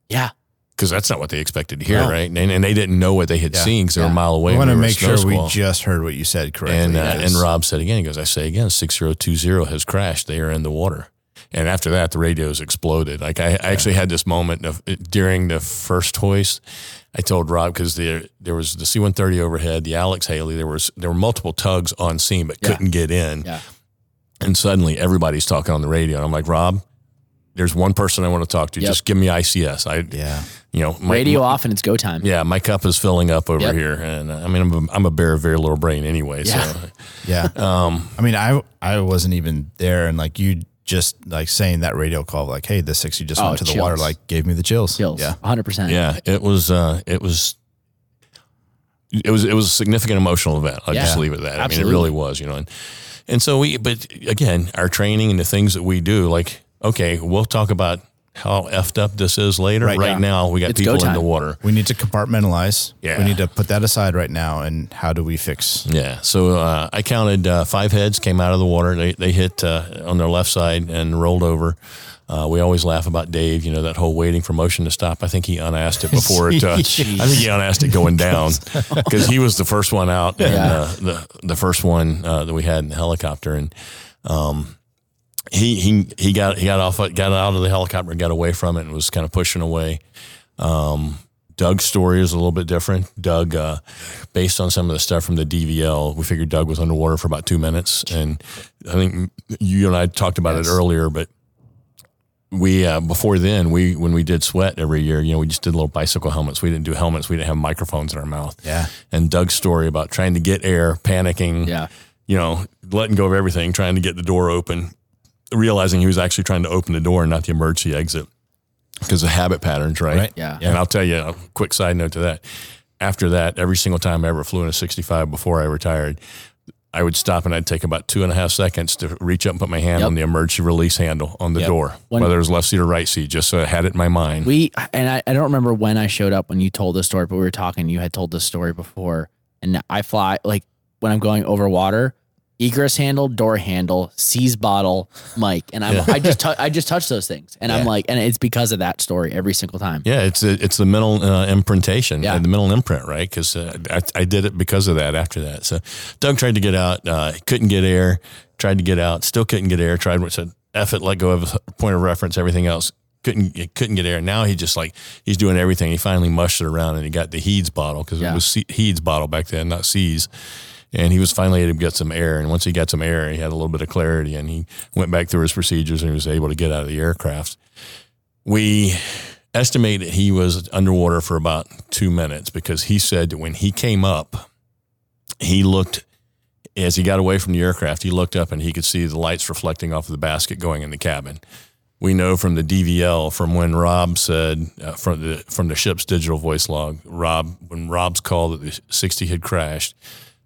Yeah. Because that's not what they expected to hear, No. right? And, and they didn't know what they had Yeah. seen because they were a mile away. I want to make sure we just heard what you said correctly. And uh, and Rob said again, he goes, I say again, six zero two zero has crashed. They are in the water. And after that, the radios exploded. Like I, I actually had this moment of during the first hoist. I told Rob because there there was the C one thirty overhead, the Alex Haley. There was there were multiple tugs on scene but Yeah. couldn't get in. Yeah. And suddenly everybody's talking on the radio. And I'm like, Rob, there's one person I want to talk to. Yep. Just give me ICS. I yeah, you know my, Radio off and it's go time. yeah, my cup is filling up over Yep. here, and uh, I mean, I'm a, I'm a bear of very little brain anyway. Yeah. So, yeah. um, I mean, I I wasn't even there, and like you just like saying that radio call, like, "Hey, the sixty just Oh, went to the water," like gave me the chills. Chills. Yeah, 100%. yeah, it was, uh, it was, it was, it was a significant emotional event. I'll just leave it at that. Absolutely. I mean, it really was, you know, and and so we, but again, our training and the things that we do, like, okay, we'll talk about how effed up this is later. Right, Right, yeah. now, we got It's go people in the water. we need to compartmentalize. Yeah. we need to put that aside right now. And how do we fix? Yeah. So uh, I counted uh, five heads came out of the water. They they hit uh, on their left side and rolled over. Uh, we always laugh about Dave, you know, that whole waiting for motion to stop. I think he unasked it before it. Uh, I think he unasked it going down because he was the first one out and Yeah. uh, the the first one uh, that we had in the helicopter and. Um, he he he got he got off got out of the helicopter and got away from it and was kind of pushing away. Um, Doug's story is a little bit different. Doug, uh, based on some of the stuff from the DVL, we figured Doug was underwater for about two minutes, and I think you and I talked about Yes. it earlier, but. We uh, before then we when we did SWET every year you know we just did little bicycle helmets we didn't do helmets we didn't have microphones in our mouth Yeah. and Doug's story about trying to get air panicking Yeah. you know, letting go of everything, trying to get the door open, realizing he was actually trying to open the door and not the emergency exit because of habit patterns, right? Right. Yeah. And I'll tell you a quick side note to that. After that, every single time I ever flew in a 65 before I retired, I would stop and I'd take about two and a half seconds to reach up and put my hand Yep. on the emergency release handle on the Yep. door, When- whether it was left seat or right seat, just so I had it in my mind. We and I, I don't remember when I showed up when you told this story, but we were talking. You had told this story before, and I fly like when I'm going over water, egress handle, door handle, seize bottle, mic, and I'm I just tou- I just touch those things, and I'm like, and it's because of that story every single time. Yeah, it's a, it's the mental uh, imprintation, Yeah. the mental imprint, right? Because uh, I, I did it because of that. After that, so Doug tried to get out, uh, couldn't get air. Tried to get out, still couldn't get air. Tried said, "F it, let go of point of reference, everything else." Couldn't couldn't get air. Now he just like he's doing everything. He finally mushed it around and he got the HEEDS bottle because Yeah. it was C- HEEDS bottle back then, not C's. And he was finally able to get some air. And once he got some air, he had a little bit of clarity and he went back through his procedures and he was able to get out of the aircraft. We estimate that he was underwater for about two minutes because he said that when he came up, he looked as he got away from the aircraft, he looked up and he could see the lights reflecting off of the basket going in the cabin. We know from the DVL from when Rob said uh, from the from the ship's digital voice log, Rob when Rob's call that the 60 had crashed,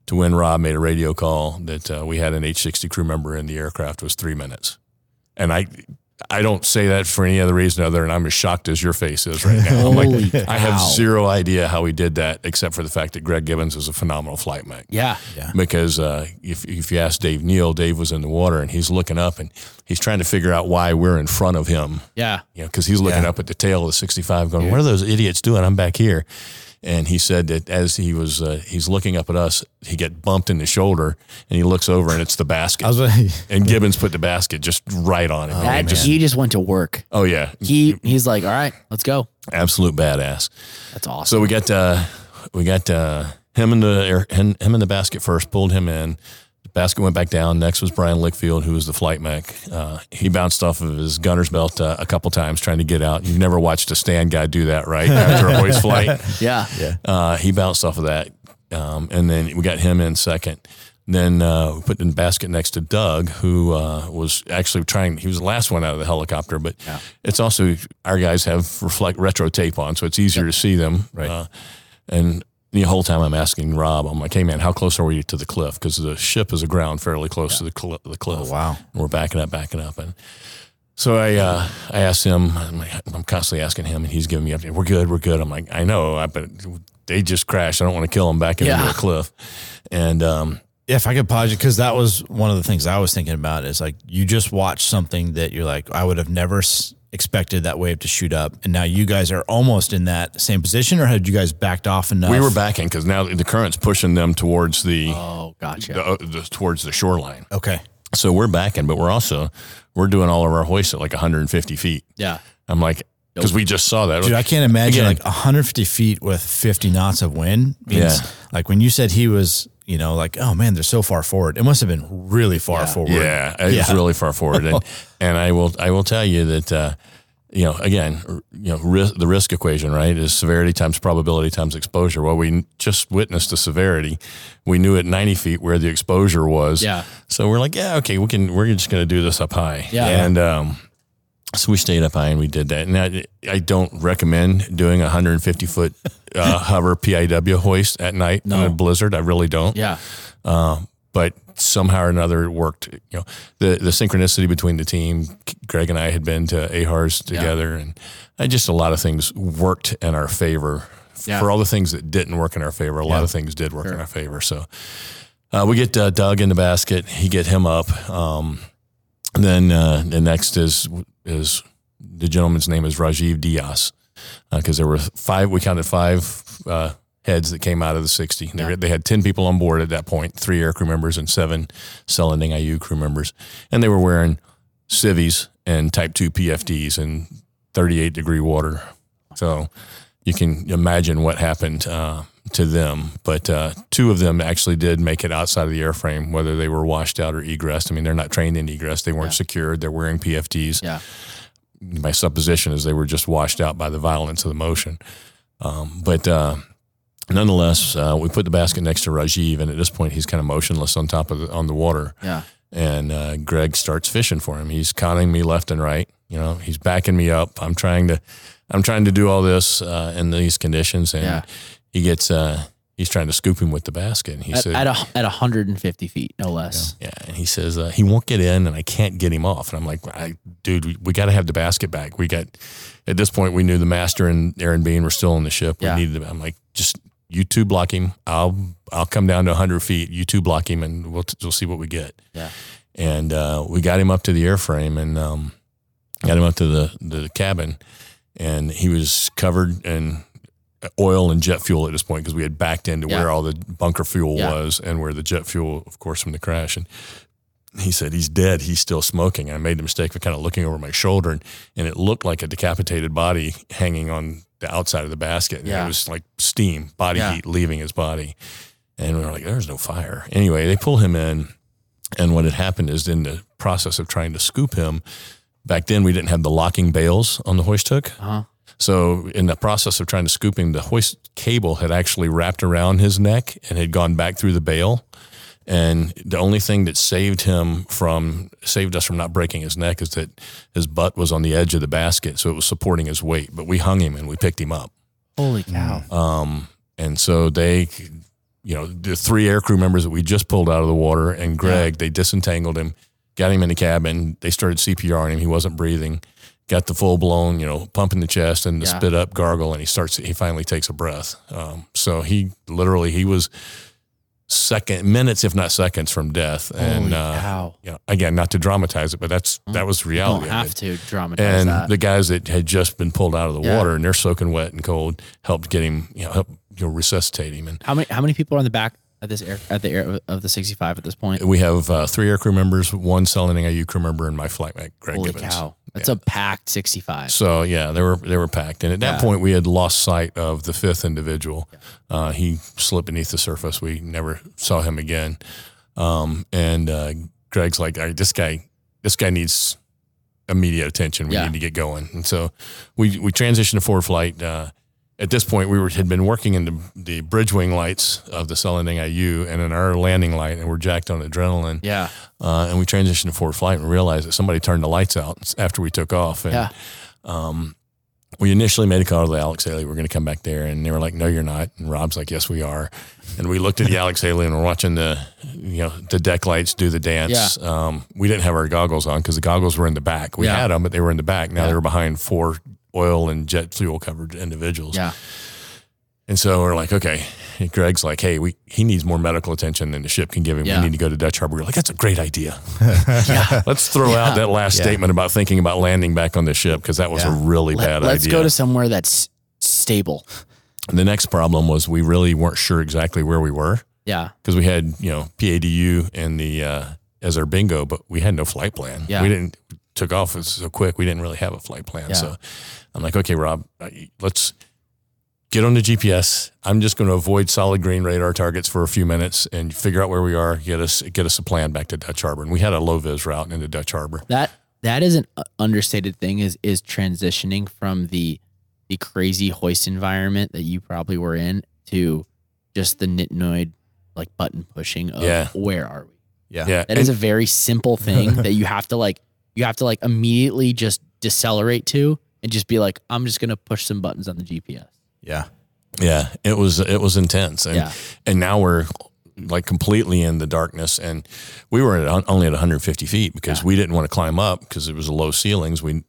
to when Rob made a radio call that uh, we had an H60 crew member in the aircraft was three minutes. And I I don't say that for any other reason other than I'm as shocked as your face is right now. I'm Holy like, I have zero idea how he did that, except for the fact that Greg Gibbons is a phenomenal flight mech. Yeah. yeah. Because uh, if if you ask Dave Neal, Dave was in the water and he's looking up and he's trying to figure out why we're in front of him. Yeah. You know, because he's looking Yeah. up at the tail of the 65, going, "What are those idiots doing? I'm back here." And he said that as he was, uh, he's looking up at us, he get bumped in the shoulder, and he looks over, and it's the basket. I was and Gibbons put the basket just right on him. That, And just, he just went to work. oh yeah, He he's like, all right, let's go. absolute badass. That's awesome. So we got uh, we got uh, him in the air, him, him in the basket first. Pulled him in. The basket went back down. Next was Brian Lickfield, who was the flight mech. Uh, he bounced off of his gunner's belt uh, a couple times trying to get out. You've never watched a stand guy do that, right? After a hoist flight, yeah. yeah. uh, he bounced off of that, um, and then we got him in second. Then uh, we put in the basket next to Doug, who uh, was actually trying. He was the last one out of the helicopter, but it's also our guys have reflect retro tape on, so it's easier to see them. Right. Uh, and the whole time I'm asking Rob, I'm like, "Hey man, how close are we to the cliff? Because the ship is aground fairly close to the, cl- the cliff. Oh, wow. And we're backing up, backing up, and so I uh, I asked him. I'm, like, I'm constantly asking him, and he's giving me update. We're good, we're good. I'm like, I know, I, but they just crashed. I don't want to kill them back into Yeah. the cliff. And um, If I could pause you, because that was one of the things I was thinking about is like you just watched something that you're like, I would have never s- expected that wave to shoot up. And now you guys are almost in that same position, or had you guys backed off enough? We were backing because now the current's pushing them towards the, Oh, gotcha. the, uh, the towards the shoreline. Okay. So we're backing, but we're also we're doing all of our hoists at like 150 feet. yeah. I'm like, because we just saw that. Dude, I can't imagine Again. like 150 feet with 50 knots of wind. Means, Yeah. Like when you said he was, you know, like, oh man, they're so far forward. It must have been really far Yeah. forward. Yeah, it's Yeah. really far forward, and and I will I will tell you that uh, you know again you know risk, the risk equation right is severity times probability times exposure. Well, we just witnessed the severity. We knew at ninety feet where the exposure was. Yeah. So we're like, yeah, okay, we can. We're just going to do this up high. Yeah. and um, so we stayed up high and we did that. And I, I don't recommend doing a 150 foot uh, hover PIW hoist at night in a blizzard. I really don't Yeah. uh, but somehow or another it worked. You know, the the synchronicity between the team. Greg and I had been to AHRS together, and uh, just a lot of things worked in our favor. Yeah. For all the things that didn't work in our favor, a lot of things did work in our favor. So uh, we get uh, Doug in the basket. He get him up. Um, and then uh, the next is is the gentleman's name is Rajiv Diaz because there were five. We counted five uh, heads that came out of the sixty. They, they had ten people on board at that point, three air crew members and seven Selendang Ayu crew members, and they were wearing civies and Type Two PFDs in thirty eight degree water. So you can imagine what happened uh, to them. But uh, two of them actually did make it outside of the airframe, whether they were washed out or egressed. I mean, they're not trained in egress; they weren't secured. They're wearing PFDs Yeah. my supposition is they were just washed out by the violence of the motion. Um, but uh, nonetheless, uh, we put the basket next to Rajiv, and at this point, he's kind of motionless on top of the, on the water. Yeah. And uh, Greg starts fishing for him. He's conning me left and right. You know, he's backing me up. I'm trying to, I'm trying to do all this uh, in these conditions, and Yeah. He gets, uh, he's trying to scoop him with the basket. And he At, said, at, a, at 150 feet, no less. yeah, and he says uh, he won't get in, and I can't get him off. And I'm like, I, dude, we, we got to have the basket back. We got at this point we knew the master and Aaron Bean were still on the ship. We Yeah. needed. I'm like, just you two block him. I'll I'll come down to 100 feet. You two block him, and we'll we'll see what we get. Yeah. And uh, we got him up to the airframe, and um, got him up to the the cabin, and he was covered in oil and jet fuel at this point because we had backed into Yeah. where all the bunker fuel Yeah. was and where the jet fuel, of course, from the crash. And he said he's dead. He's still smoking. And I made the mistake of kind of looking over my shoulder, and, and it looked like a decapitated body hanging on the outside of the basket. And Yeah. it was like steam, body heat leaving his body. And we were like, "There's no fire." Anyway, they pull him in, and what had happened is in the process of trying to scoop him. Back then, we didn't have the locking bales on the hoist hook. Uh-huh. So, in the process of trying to scoop him, the hoist cable had actually wrapped around his neck and had gone back through the bale. And the only thing that saved him from saved us from not breaking his neck is that his butt was on the edge of the basket, so it was supporting his weight. But we hung him and we picked him up. Holy cow. Um, and so they, you know, the three air crew members that we just pulled out of the water and Greg, they disentangled him, got him in the cabin. They started CPR on him. He wasn't breathing. Got the full blown, you know, pump in the chest and the Yeah. spit up gargle, and he starts. He finally takes a breath. Um, so he literally he was second minutes, if not seconds, from death. And uh, you know, again, not to dramatize it, but that's that was You reality. don't have to dramatize and that. the guys that had just been pulled out of the Yeah. water and they're soaking wet and cold helped get him, you know, help you know resuscitate him. And how many how many people are on the back at this air at the air of the 65 at this point? we have uh, three air crew members, one Selendang Ayu crew member, and my flight mate Greg Holy Gibbons. cow. That's a packed 65. So yeah, they were they were packed, and at that Yeah. point we had lost sight of the fifth individual. Uh, he slipped beneath the surface. We never saw him again. Um, and uh, Greg's like, "All right, this guy, this guy needs immediate attention. We Yeah. need to get going. And so we we transitioned to forward flight. Uh, at this point, we were had been working in the, the bridge wing lights of the Selendang Ayu and in our landing light, and we're jacked on adrenaline. Yeah. Uh, and we transitioned to forward flight and realized that somebody turned the lights out after we took off. And Yeah. um, we initially made a call to the Alex Haley. We're going to come back there. And they were like, no, you're not. And Rob's like, yes, we are. And we looked at the Alex Haley and we're watching the, you know, the deck lights do the dance. Um, we didn't have our goggles on because the goggles were in the back. We Yeah. had them, but they were in the back. Now Yeah. they were behind four oil and jet fuel covered individuals. Yeah. And so we're like, okay. And Greg's like, hey, we he needs more medical attention than the ship can give him. Yeah. We need to go to Dutch Harbor. We're like, that's a great idea. yeah. Let's throw out that last Yeah. statement about thinking about landing back on the ship because that was a really Let, bad let's idea. go to somewhere that's stable. the next problem was we really weren't sure exactly where we were Yeah. because we had you know PADU and the uh, as our bingo, but we had no flight plan. Yeah. We didn't took off was so quick. We didn't really have a flight plan. Yeah. So I'm like, okay, Rob, uh, let's get on the GPS. I'm just going to avoid solid green radar targets for a few minutes and figure out where we are. Get us get us a plan back to Dutch Harbor. And we had a low vis route into Dutch Harbor. That that is an uh, understated thing is is transitioning from the the crazy hoist environment that you probably were in to just the nitnoid like button pushing of Yeah. where are we? Yeah. Yeah, That is a very simple thing that you have to like you have to like immediately just decelerate to and just be like I'm just going to push some buttons on the GPS. Yeah. Yeah, it was it was intense, and Yeah. and now we're like completely in the darkness, and we were at, only at 150 feet because Yeah. we didn't want to climb up because it was a low ceilings. We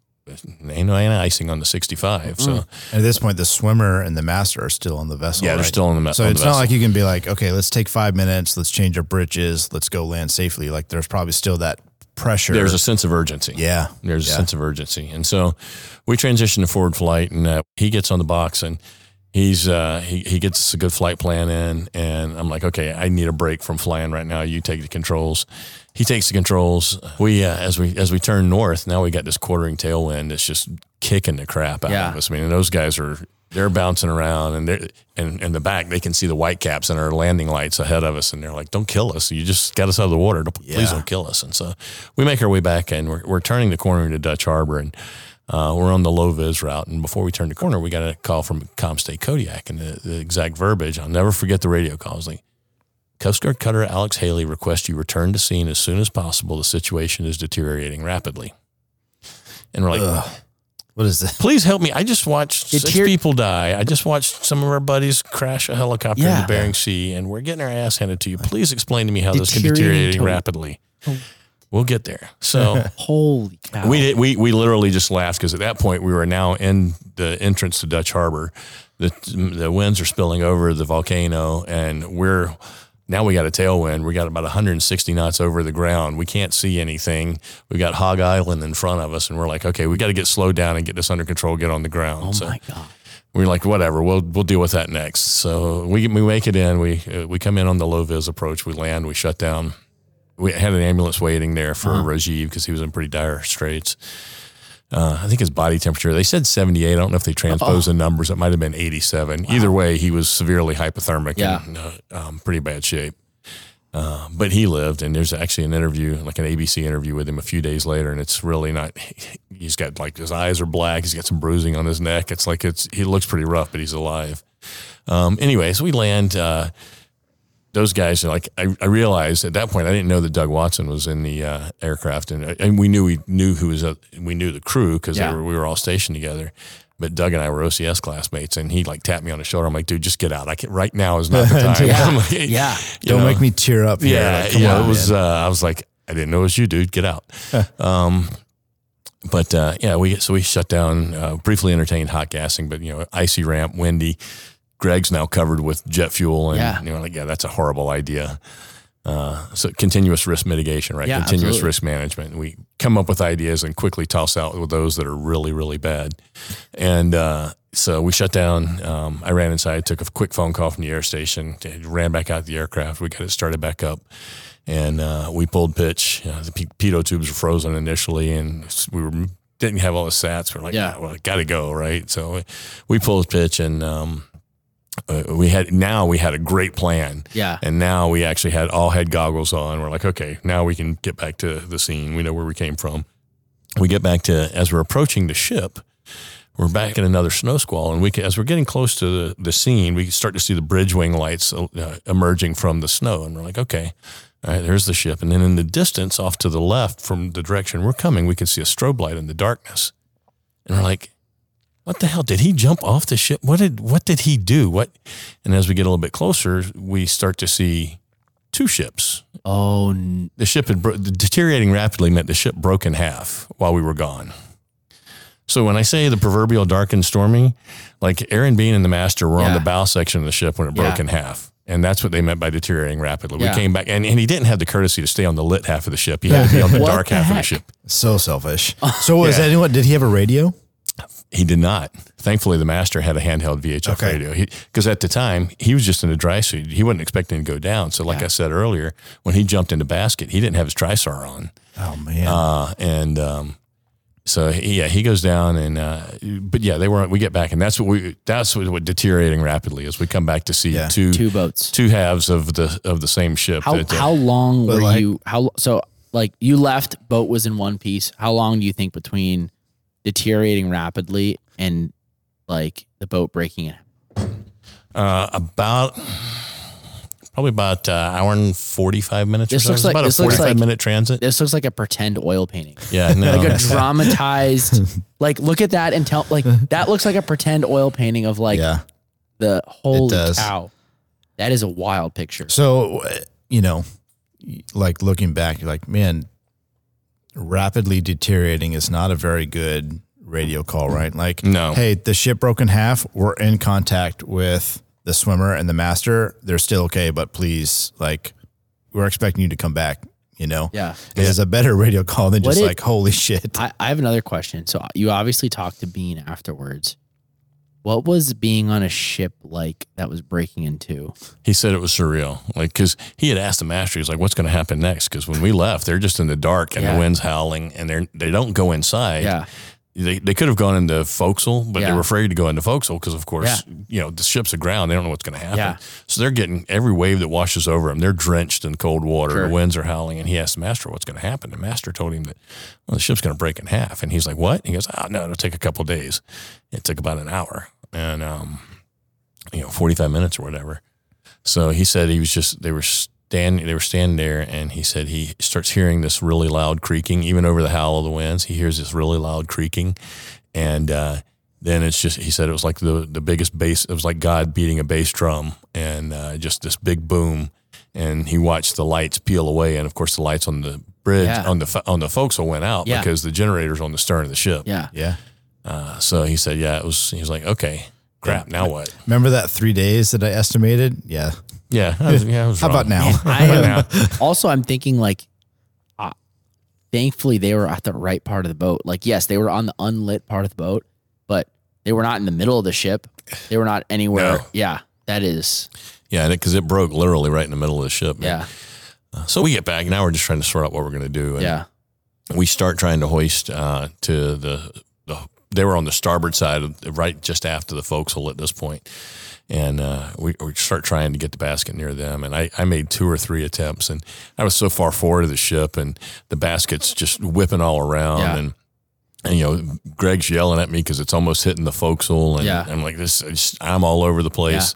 ain't no icing on the 65, so mm. And at this point, the swimmer and the master are still on the vessel. yeah, they're still on the me- So on the it's not like you can be like, okay, let's take five minutes, let's change our bridges, let's go land safely. Like there's probably still that pressure. there's a sense of urgency. yeah, There's Yeah. a sense of urgency. And so we transition to forward flight and uh, he gets on the box and he's uh, he, he gets a good flight plan in and I'm like, okay, I need a break from flying right now. You take the controls. He takes the controls. We uh, as we as we turn north, now we got this quartering tailwind that's just kicking the crap out Yeah. of us. I mean, those guys are they're bouncing around and they're and in the back they can see the white caps and our landing lights ahead of us and they're like, Don't kill us. You just got us out of the water. Don't, Please don't kill us. And so we make our way back and we're, we're turning the corner into Dutch Harbor and uh, we're on the low vis route. And before we turn the corner, we got a call from COMMSTA Kodiak and the, the exact verbiage. I'll never forget the radio call. It like, Coast Guard cutter Alex Haley requests you return to scene as soon as possible. The situation is deteriorating rapidly. And we're like, Ugh. What is this? please help me. I just watched Did six people die. I just watched some of our buddies crash a helicopter in Yeah. the Bering Sea, and we're getting our ass handed to you. Please explain to me how this can deteriorating rapidly. Oh. We'll get there. So Holy cow. we did, we we literally just laughed because at that point we were now in the entrance to Dutch Harbor. The the winds are spilling over the volcano, and we're now we got a tailwind. We got about 160 knots over the ground. We can't see anything. We got Hog Island in front of us, and we're like, okay, we got to get slowed down and get this under control. Get on the ground. Oh so my god. we're like, whatever, we'll we'll deal with that next. So we we make it in. We uh, we come in on the low vis approach. We land. We shut down. We had an ambulance waiting there for Rajiv because he was in pretty dire straits. Uh, I think his body temperature. They said seventy eight. I don't know if they transposed the numbers. It might have been eighty seven. Either way, he was severely hypothermic Yeah. and uh, um, pretty bad shape. Uh, but he lived, and there's actually an interview, like an ABC interview with him a few days later, and it's really not. He's got like his eyes are black. He's got some bruising on his neck. It's like it's he looks pretty rough, but he's alive. Um, anyway, so we land. Uh, those guys are like I, I realized at that point I didn't know that Doug Watson was in the uh, aircraft, and and we knew we knew who was uh, we knew the crew because Yeah. were, we were all stationed together. But Doug and I were OCS classmates, and he like tapped me on the shoulder. I'm like, dude, just get out. I can right now is not the time. Yeah. I'm like, Yeah. Don't know, make me tear up. Here. yeah, Like, yeah. on, it was. Uh, I was like, I didn't know it was you, dude. Get out. um, but uh, yeah, we so we shut down. Uh, briefly entertained hot gassing, but you know, icy ramp, windy. Greg's now covered with jet fuel, and Yeah. you know, like yeah, that's a horrible idea. Uh, so continuous risk mitigation, right? Yeah, continuous absolutely. risk management. We come up with ideas and quickly toss out with those that are really, really bad. And uh, so we shut down. Um, I ran inside, took a quick phone call from the air station, ran back out the aircraft. We got it started back up, and uh, we pulled pitch. You know, the p- pitot tubes were frozen initially, and we were didn't have all the sats. We're like, Yeah. yeah, well, got to go, right? So we pulled pitch, and um, uh, we had now we had a great plan. Yeah. And now we actually had all had goggles on. We're like, okay, now we can get back to the scene. We know where we came from. We get back to as we're approaching the ship. We're back in another snow squall, and we can, as we're getting close to the, the scene, we start to see the bridge wing lights uh, emerging from the snow, and we're like, okay, all right, there's the ship. And then in the distance, off to the left from the direction we're coming, we can see a strobe light in the darkness, and we're like, what the hell did he jump off the ship what did what did he do what and as we get a little bit closer we start to see two ships Oh, n- the ship had bro- deteriorating rapidly meant the ship broke in half while we were gone So when I say the proverbial dark and stormy, like Aaron Bean and the master were on the bow section of the ship when it broke Yeah. in half. And that's what they meant by deteriorating rapidly. Yeah. We came back and, and he didn't have the courtesy to stay on the lit half of the ship. He had to be on the dark the half of the ship. So selfish. So was Yeah. anyone? Did he have a radio? He did not. Thankfully, the master had a handheld VHF Okay. radio. Because at the time, he was just in a dry suit. He wasn't expecting to go down. So, like I said earlier, when he jumped into basket, he didn't have his TriSAR on. Oh man. Uh, and um, so he, yeah, he goes down, and uh, but yeah, they were. We get back, and that's what we. That's what, what deteriorating rapidly as we come back to see Yeah. two Two boats. two halves of the of the same ship. How that, uh, how long were like- you? How so? Like you left, boat was in one piece. How long do you think between deteriorating rapidly and like the boat breaking in? uh, about. Probably about uh, hour and forty five minutes. This or so. looks like- about this a looks forty five like- minute transit. This looks like a pretend oil painting, Yeah, no, like a dramatized. like look at that and tell. Like that looks like a pretend oil painting of like yeah. the holy cow. That is a wild picture. So, uh, you know, like looking back, you're like, man, rapidly deteriorating is not a very good radio call, right? Like, No. hey, the ship broke in half. We're in contact with the swimmer and the master. They're still okay, but please, like, we're expecting you to come back. You know, Yeah. it is a better radio call than What just it- like, holy shit. I, I have another question. So you obviously talked to Bean afterwards. What was being on a ship like that was breaking into? He said it was surreal, like because he had asked the master, he's like, "What's going to happen next?" Because when we left, they're just in the dark and Yeah. the wind's howling, and they're, they don't go inside. Yeah. They, they could have gone into forecastle, but they were afraid to go into forecastle because, of course, you know the ship's aground. They don't know what's going to happen. Yeah. So they're getting every wave that washes over them. They're drenched in cold water. Sure. The winds are howling, and he asked the master what's going to happen. The master told him that well, the ship's going to break in half, and he's like, "What?" He goes, "Oh no, it'll take a couple days. It took about an hour, and um, you know, forty five minutes or whatever." So he said he was just they were standing they were standing there and he said he starts hearing this really loud creaking even over the howl of the winds. He hears this really loud creaking and uh, then it's just he said it was like the the biggest bass it was like God beating a bass drum and uh, just this big boom and he watched the lights peel away and of course the lights on the bridge Yeah. on the on the forecastle went out Yeah. because the generators on the stern of the ship. Yeah. yeah. Uh, so he said yeah it was he was like okay crap now what Remember that three days that I estimated? Yeah. Yeah I was, yeah I was How wrong. about now? I But am, also, I'm thinking like, uh, thankfully they were at the right part of the boat. Like, yes, they were on the unlit part of the boat, but they were not in the middle of the ship. They were not anywhere. No. Yeah, that is. Yeah, because it broke literally right in the middle of the ship. man. Yeah, So we get back. Now we're just trying to sort out what we're going to do. And yeah, We start trying to hoist uh, to the, the. They were on the starboard side, of, right just after the forecastle at this point, and uh, we, we start trying to get the basket near them. And I, I made two or three attempts, and I was so far forward of the ship, and the basket's just whipping all around, Yeah. and and you know Greg's yelling at me because it's almost hitting the forecastle, and Yeah. I'm like this. Just, I'm all over the place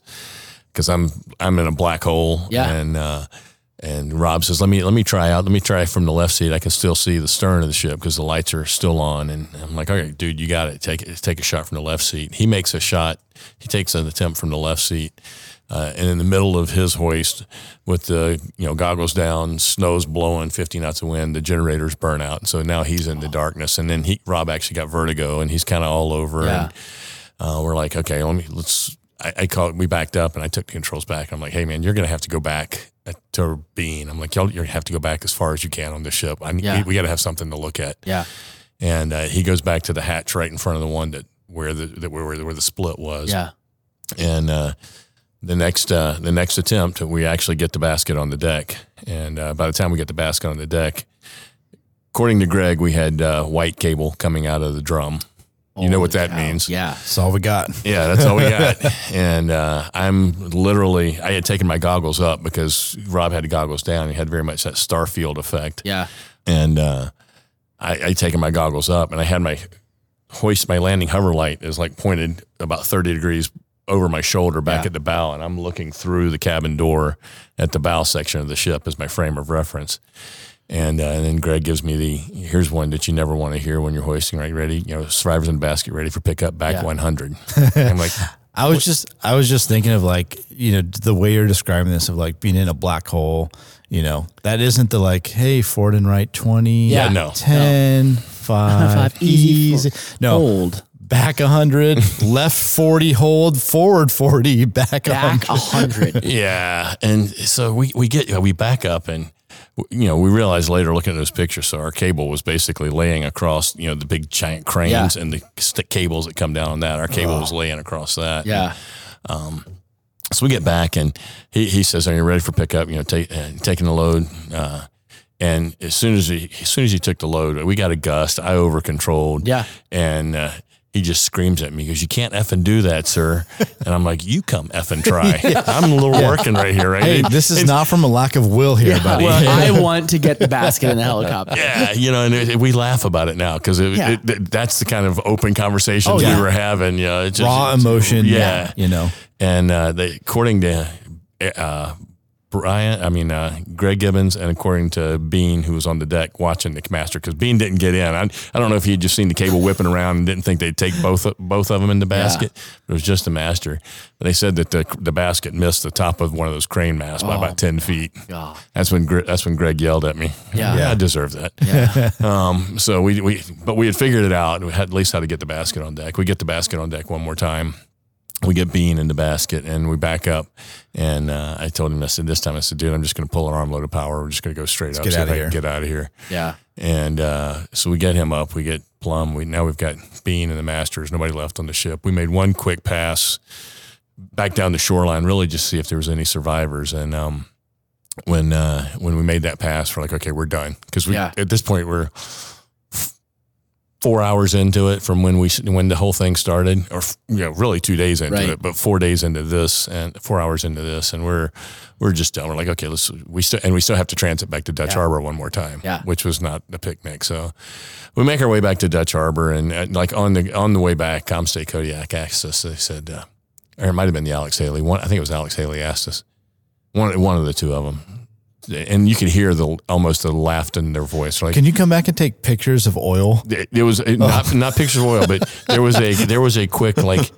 because I'm I'm in a black hole. Yeah. And uh, and Rob says, let me let me try out. Let me try from the left seat. I can still see the stern of the ship because the lights are still on. And I'm like, "Okay, dude, you got it. Take it. Take a shot from the left seat. He makes a shot. He takes an attempt from the left seat. Uh, and in the middle of his hoist, with the you know goggles down, snow's blowing, 50 knots of wind, the generators burn out, and so now he's in the darkness. And then he Rob actually got vertigo, and he's kind of all over. Yeah. And uh, we're like, okay, let me let's. I, I called. We backed up, and I took the controls back. I'm like, hey man, you're gonna have to go back to Bean. I'm like, y'all, you have to go back as far as you can on this ship. I Yeah. we, we got to have something to look at. yeah, And uh, he goes back to the hatch right in front of the one that where the that where where the split was. yeah. And uh, the next uh, the next attempt, we actually get the basket on the deck. And uh, by the time we get the basket on the deck, according to Greg, we had uh, white cable coming out of the drum. You know what that cow. means. Yeah, That's all we got. Yeah, that's all we got. and uh, I'm literally, I had taken my goggles up because Rob had the goggles down. He had very much that Starfield effect. yeah, And uh, I, I taken my goggles up and I had my hoist, my landing hover light is like pointed about 30 degrees over my shoulder back Yeah. at the bow. And I'm looking through the cabin door at the bow section of the ship as my frame of reference. And, uh, and then Greg gives me the here's one that you never want to hear when you're hoisting. Right, ready? You know, survivors in the basket, ready for pickup, back Yeah. 100. I'm like, I was just I was just thinking of like, you know, the way you're describing this of like being in a black hole, you know, that isn't the like, hey, Ford and right 20, Yeah, no. 10, five, Five, easy easy. No, Hold back hundred, left forty, hold forward forty, back back hundred. hundred. Yeah, and so we we get we back up and you know we realized later looking at those pictures, so our cable was basically laying across you know the big giant cranes Yeah. and the stick cables that come down on that. Our cable was laying across that. Yeah. So we get back and he, he says, "Are you ready for pickup?" You know, take, uh, taking the load. Uh, and as soon as he as soon as he took the load, we got a gust. I over controlled. Yeah. And uh, he just screams at me. because "You can't effing do that, sir." And I'm like, "You come effing try." I'm a little working right here, right? Hey, It- this is not from a lack of will here, buddy. Well, I want to get the basket in the helicopter. Yeah, you know, and it, we laugh about it now because it, Yeah. it, it- that's the kind of open conversations Oh, yeah. we were having. You know, it's just, Raw it's- emotion. Yeah, you know. and uh, they, according to uh, Brian, I mean uh, Greg Gibbons, and according to Bean, who was on the deck watching the master, because Bean didn't get in. I, I don't know if he had just seen the cable whipping around and didn't think they'd take both both of them in the basket. But it was just the master. But they said that the the basket missed the top of one of those crane masts by about ten feet. God. That's when that's when Greg yelled at me. Yeah. yeah, I deserve that. Yeah. Um, so we, we, but we had figured it out. We had at least how to get the basket on deck. We get the basket on deck one more time. We get Bean in the basket and we back up. And uh, I told him, I said, this time, I said, dude, I'm just going to pull an armload of power. We're just going to go straight up. get see if outta here. Get out of here. Yeah. And uh, so we get him up. We get Plum. We now we've got Bean and the Masters. Nobody left on the ship. We made one quick pass back down the shoreline, really just see if there was any survivors. And um, when uh, when we made that pass, we're like, okay, we're done because we Yeah. at this point we're f- four hours into it from when we when the whole thing started, or you know, really two days into Right. it, but four days into this and four hours into this, and we're we're just done. We're like, okay, let's we still and we still have to transit back to Dutch Yeah. Harbor one more time, Yeah. which was not a picnic. So we make our way back to Dutch Harbor, and uh, like on the on the way back, COMMSTA Kodiak asked us. They said, uh, or it might have been the Alex Haley one. I think it was Alex Haley asked us one one of the two of them, and you could hear the almost the laugh in their voice. Like Can you come back and take pictures of oil? it, it was it, not oh. not pictures of oil, but there was a there was a quick like.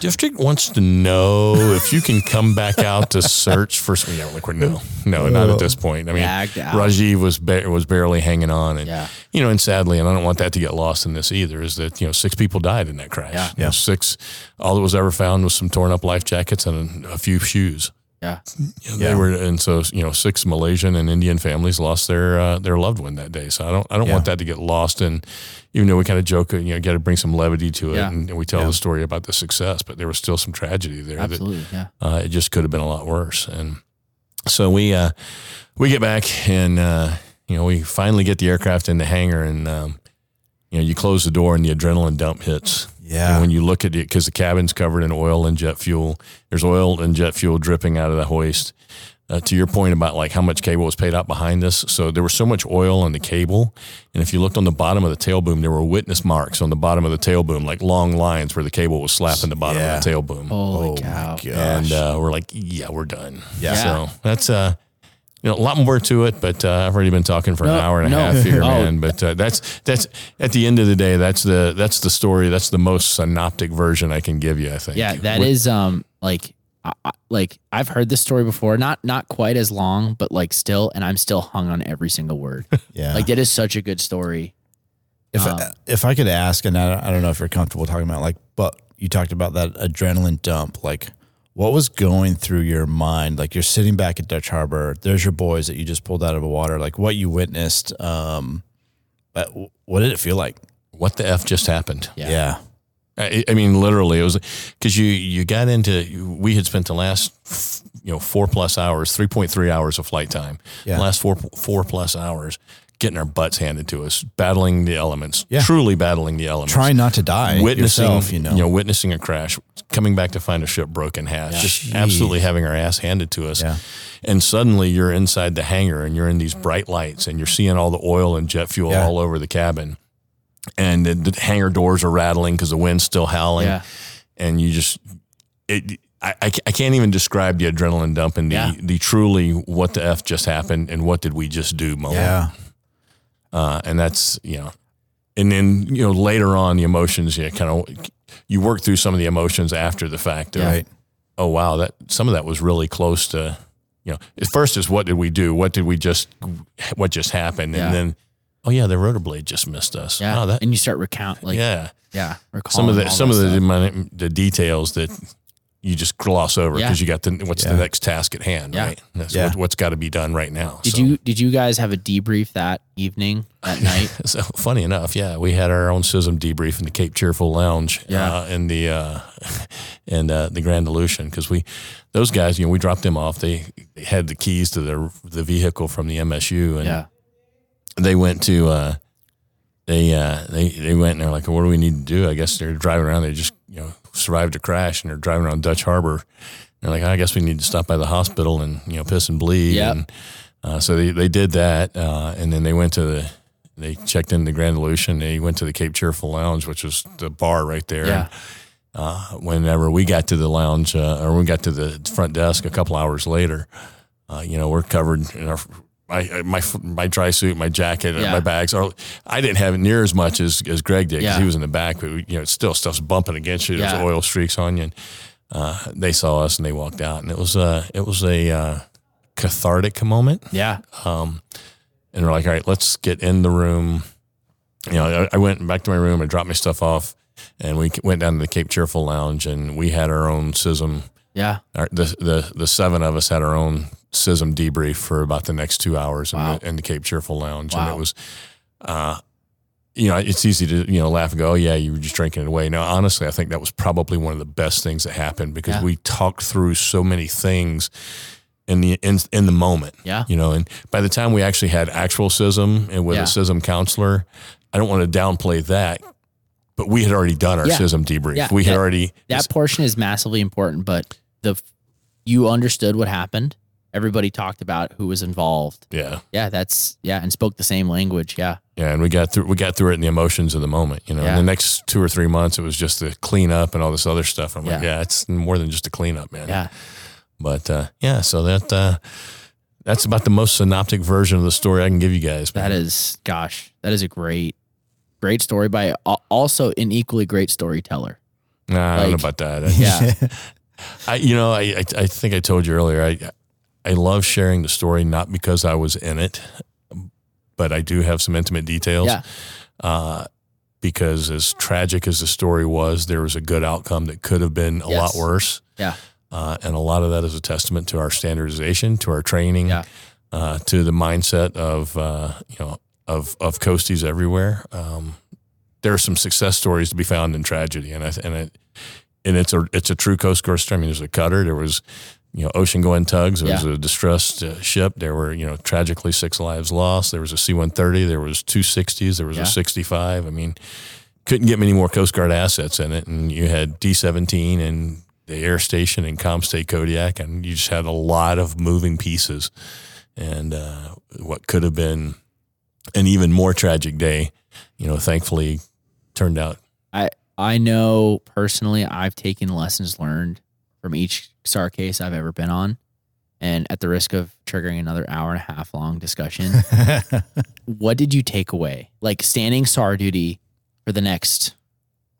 District wants to know if you can come back out to search for. some- Yeah, like we're no, no, not at this point. I mean, Gagged. Rajiv was ba- was barely hanging on, and Yeah. you know, and sadly, and I don't want that to get lost in this either. Is that you know six people died in that crash? Yeah. You know, six. All that was ever found was some torn up life jackets and a, a few shoes. Yeah. They were, and so you know, six Malaysian and Indian families lost their uh, their loved one that day. So I don't I don't Yeah. want that to get lost. And even though we kind of joke, you know, got to bring some levity to it, Yeah. and, and we tell the story about the success, but there was still some tragedy there. That, Absolutely. Yeah. uh, it just could have been a lot worse. And so we uh, we get back and uh, you know we finally get the aircraft in the hangar and um, you know you close the door and the adrenaline dump hits. Yeah. And when you look at it, because the cabin's covered in oil and jet fuel, there's oil and jet fuel dripping out of the hoist. Uh, to your point about like how much cable was paid out behind us, so there was so much oil on the cable, and if you looked on the bottom of the tail boom, there were witness marks on the bottom of the tail boom, like long lines where the cable was slapping the bottom Yeah. of the tail boom Holy oh cow. my gosh. and uh, we're like, yeah, we're done. Yeah. So that's uh, you know, a lot more to it, but uh, I've already been talking for an hour and a half here, Oh. man. But uh, that's that's at the end of the day, that's the that's the story. That's the most synoptic version I can give you. I think. Yeah, that What- is um like I, I- like I've heard this story before, not not quite as long, but like still, and I'm still hung on every single word. yeah. Like that is such a good story. If Um, if I could ask, and I don't, I don't know if you're comfortable talking about like, but you talked about that adrenaline dump. Like, what was going through your mind? Like, you're sitting back at Dutch Harbor. There's your boys that you just pulled out of the water. Like, what you witnessed. Um, uh, what did it feel like? what the f just happened? Yeah. Yeah, I, I mean, literally, it was because you you got into. We had spent the last you know four plus hours, three point three hours of flight time. Yeah. The last four four plus hours, getting our butts handed to us, battling the elements, Yeah. truly battling the elements. trying not to die. witnessing, yourself, you know. witnessing a crash, coming back to find a ship broken half, just Jeez. absolutely having our ass handed to us. Yeah. And suddenly you're inside the hangar and you're in these bright lights and you're seeing all the oil and jet fuel Yeah. all over the cabin. And the, the hangar doors are rattling because the wind's still howling. Yeah. And you just, it, I, I I can't even describe the adrenaline dump and the, Yeah. the truly what the F just happened and what did we just do moment. yeah, Uh, and that's, you know, and then, you know, later on the emotions, you kind of, you work through some of the emotions after the fact. of, right. Oh, wow. That some of that was really close to, you know, at first is what did we do? What did we just, what just happened? Yeah. And then oh yeah, the rotor blade just missed us. Yeah. Oh, that, and you start recount like yeah, yeah. Some of the some of the the details that you just gloss over Yeah. because you got the what's Yeah. the next task at hand, Yeah. right? That's Yeah. what, what's got to be done right now. Did So- you did you guys have a debrief that evening that night? So funny enough, yeah, we had our own CISM debrief in the Cape Cheerful Lounge, Yeah. uh, in the uh, in uh, the Grand Aleutian because we those guys, you know, we dropped them off. They, they had the keys to the the vehicle from the MSU, and yeah. they went to uh, they uh, they they went and they're like, what do we need to do? I guess they're driving around. They just you know survived a crash and they're driving around Dutch Harbor. They're like, I guess we need to stop by the hospital and you know piss and bleed. Yep. And uh, so they they did that, uh, and then they went to the they checked in the Grand Aleutian. They went to the Cape Cheerful Lounge, which was the bar right there. Yeah. Uh, whenever we got to the lounge, uh, or we got to the front desk a couple hours later, uh, you know, we're covered in our my my my dry suit, my jacket, Yeah. my bags. Are, I didn't have near as much as, as Greg did because Yeah. he was in the back, but you know, still stuff's bumping against you. There's Yeah. oil streaks on you. And, uh, they saw us and they walked out, and it was uh, it was a uh, cathartic moment. Yeah. Um, and we're like, all right, let's get in the room. You know, I, I went back to my room, I dropped my stuff off, and we went down to the Cape Cheerful Lounge, and we had our own CISM. Yeah. Our, the the the seven of us had our own CISM debrief for about the next two hours in, the, in the Cape Cheerful Lounge, and it was, uh, you know, it's easy to you know laugh and go, oh yeah, you were just drinking it away. Now, honestly, I think that was probably one of the best things that happened because Yeah. we talked through so many things in the in, in the moment. Yeah. You know, and by the time we actually had actual CISM and with Yeah. a CISM counselor, I don't want to downplay that, but we had already done our Yeah. CISM debrief. Yeah. We had That- already That portion is massively important, but the you understood what happened. Everybody talked about who was involved. yeah. Yeah, that's yeah, and spoke the same language. Yeah. Yeah, and we got through we got through it in the emotions of the moment. You know, Yeah. in the next two or three months, it was just the cleanup and all this other stuff. I'm like, Yeah. yeah, it's more than just a cleanup, man. Yeah. But uh, yeah, so that uh, that's about the most synoptic version of the story I can give you guys. That man. is gosh, that is a great great story by also an equally great storyteller. Nah, I don't know about that. I, Yeah. I you know, I, I I think I told you earlier. I I love sharing the story not because I was in it, but I do have some intimate details. Yeah. Uh, because as tragic as the story was, there was a good outcome that could have been a lot worse. Yeah. Uh, and a lot of that is a testament to our standardization, to our training, Yeah. uh, to the mindset of uh, you know of of coasties everywhere. Um, there are some success stories to be found in tragedy, and I and it and it's a it's a true Coast Guard story. I mean, there's a cutter. There was you know ocean going tugs. There was a distressed uh, ship. There were you know tragically six lives lost. There was a C-130. There was two 60s. There was Yeah. a 65. I mean, couldn't get many more Coast Guard assets in it. And you had D-17 and the air station and COMMSTA Kodiak, and you just had a lot of moving pieces. And uh, what could have been an even more tragic day, you know, thankfully turned out. I I know personally I've taken lessons learned from each SAR case I've ever been on. And at the risk of triggering another hour and a half long discussion, what did you take away? Like standing SAR duty for the next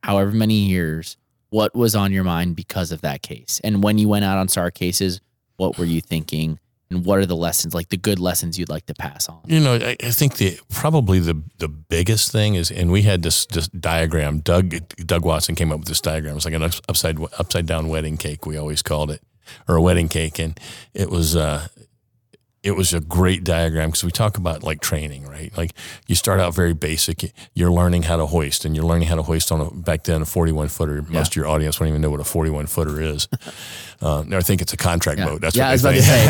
however many years, what was on your mind because of that case? And when you went out on SAR cases, what were you thinking? And what are the lessons, like the good lessons you'd like to pass on? You know, I, I think the probably the the biggest thing is, and we had this this diagram. Doug Doug Watson came up with this diagram. It was like an upside upside down wedding cake. We always called it, or a wedding cake, and it was uh, it was a great diagram because we talk about like training, right? Like you start out very basic. You're learning how to hoist, and you're learning how to hoist on a back then a 41 footer. Most of your audience won't even know what a 41 footer is. uh, I think it's a contract Yeah, boat. That's yeah what I was about to say.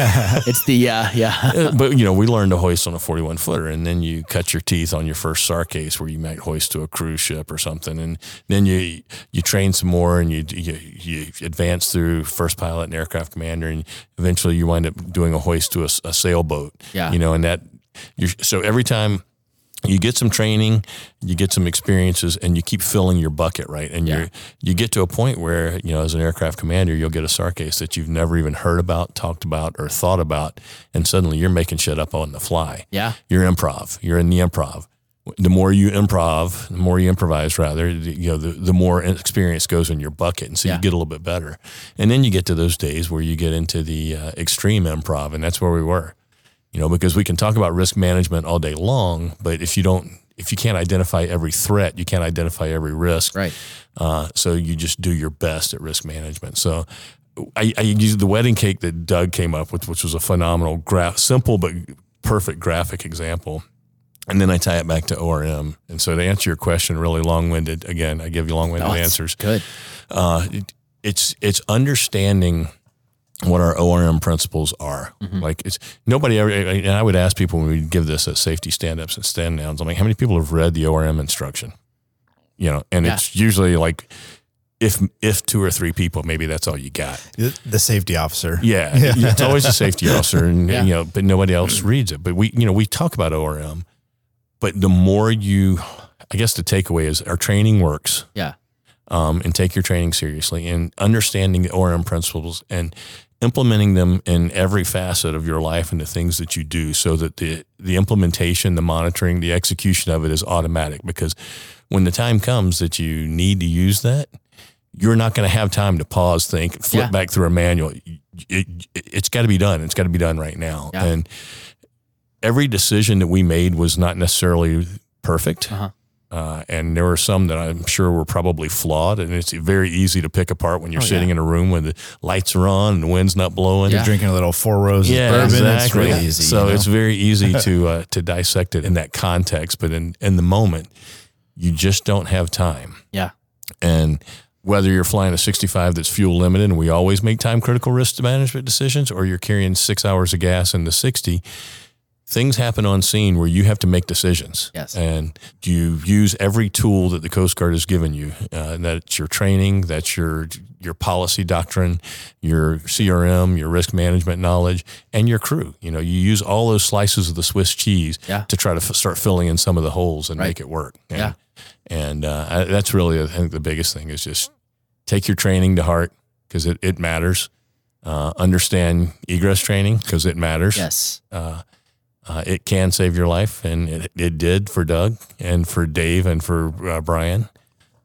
it's the, yeah, yeah. Uh, but you know, we learned to hoist on a 41 footer, and then you cut your teeth on your first SAR case where you might hoist to a cruise ship or something, and then you you train some more, and you you, you advance through first pilot and aircraft commander, and eventually you wind up doing a hoist to a sailboat. Yeah. you know, and that you so every time. You get some training, you get some experiences, and you keep filling your bucket, right? And Yeah. you you get to a point where you know, as an aircraft commander, you'll get a SAR case that you've never even heard about, talked about, or thought about, and suddenly you're making shit up on the fly. Yeah. You're improv. You're in the improv. The more you improv, the more you improvise, rather, the- you know, the, the more experience goes in your bucket, and so Yeah. you get a little bit better. And then you get to those days where you get into the uh, extreme improv, and that's where we were. You know, because we can talk about risk management all day long, but if you don't, if you can't identify every threat, you can't identify every risk. Right. Uh, so you just do your best at risk management. So I, I used the wedding cake that Doug came up with, which was a phenomenal, gra- simple but perfect graphic example. And then I tie it back to ORM. And so to answer your question, really long winded. Again, I give you long winded Oh, answers. Good. Uh, it, it's it's understanding what our ORM principles are. Mm-hmm. Like it's nobody ever. And I would ask people when we give this at safety stand ups and stand downs. I'm like, how many people have read the ORM instruction? You know, and Yeah. it's usually like if if two or three people, maybe that's all you got. The, the safety officer. Yeah, it's always a safety officer, and Yeah. you know, but nobody else reads it. But we, you know, we talk about ORM, but the more you, I guess the takeaway is our training works, Yeah. Um, and take your training seriously, and understanding the ORM principles and implementing them in every facet of your life and the things that you do, so that the the implementation, the monitoring, the execution of it is automatic. Because when the time comes that you need to use that, you're not going to have time to pause, think, flip Yeah. back through a manual. It, it, has got to be done. It's got to be done right now. Yeah. And every decision that we made was not necessarily perfect. Uh-huh. Uh, and there were some that I'm sure were probably flawed. And it's very easy to pick apart when you're Oh, sitting yeah. in a room when the lights are on and the wind's not blowing. You're yeah. Drinking a little Four Roses Yeah, bourbon. It's exactly. really easy. So you know? it's very easy to uh, to dissect it in that context, but in in the moment, you just don't have time. Yeah. And whether you're flying a 65 that's fuel limited and we always make time critical risk management decisions, or you're carrying six hours of gas in the 60, things happen on scene where you have to make decisions. Yes. And you use every tool that the Coast Guard has given you. Uh, that's your training, that's your your policy doctrine, your CRM, your risk management knowledge, and your crew. You know, you use all those slices of the Swiss cheese Yeah. to try to f- start filling in some of the holes and Right. make it work. And, Yeah. And uh, I, that's really, I think, the biggest thing is just take your training to heart because it, it matters. Uh, understand egress training because it matters. Yes. Uh, uh, it can save your life, and it, it did for Doug and for Dave and for uh, Brian.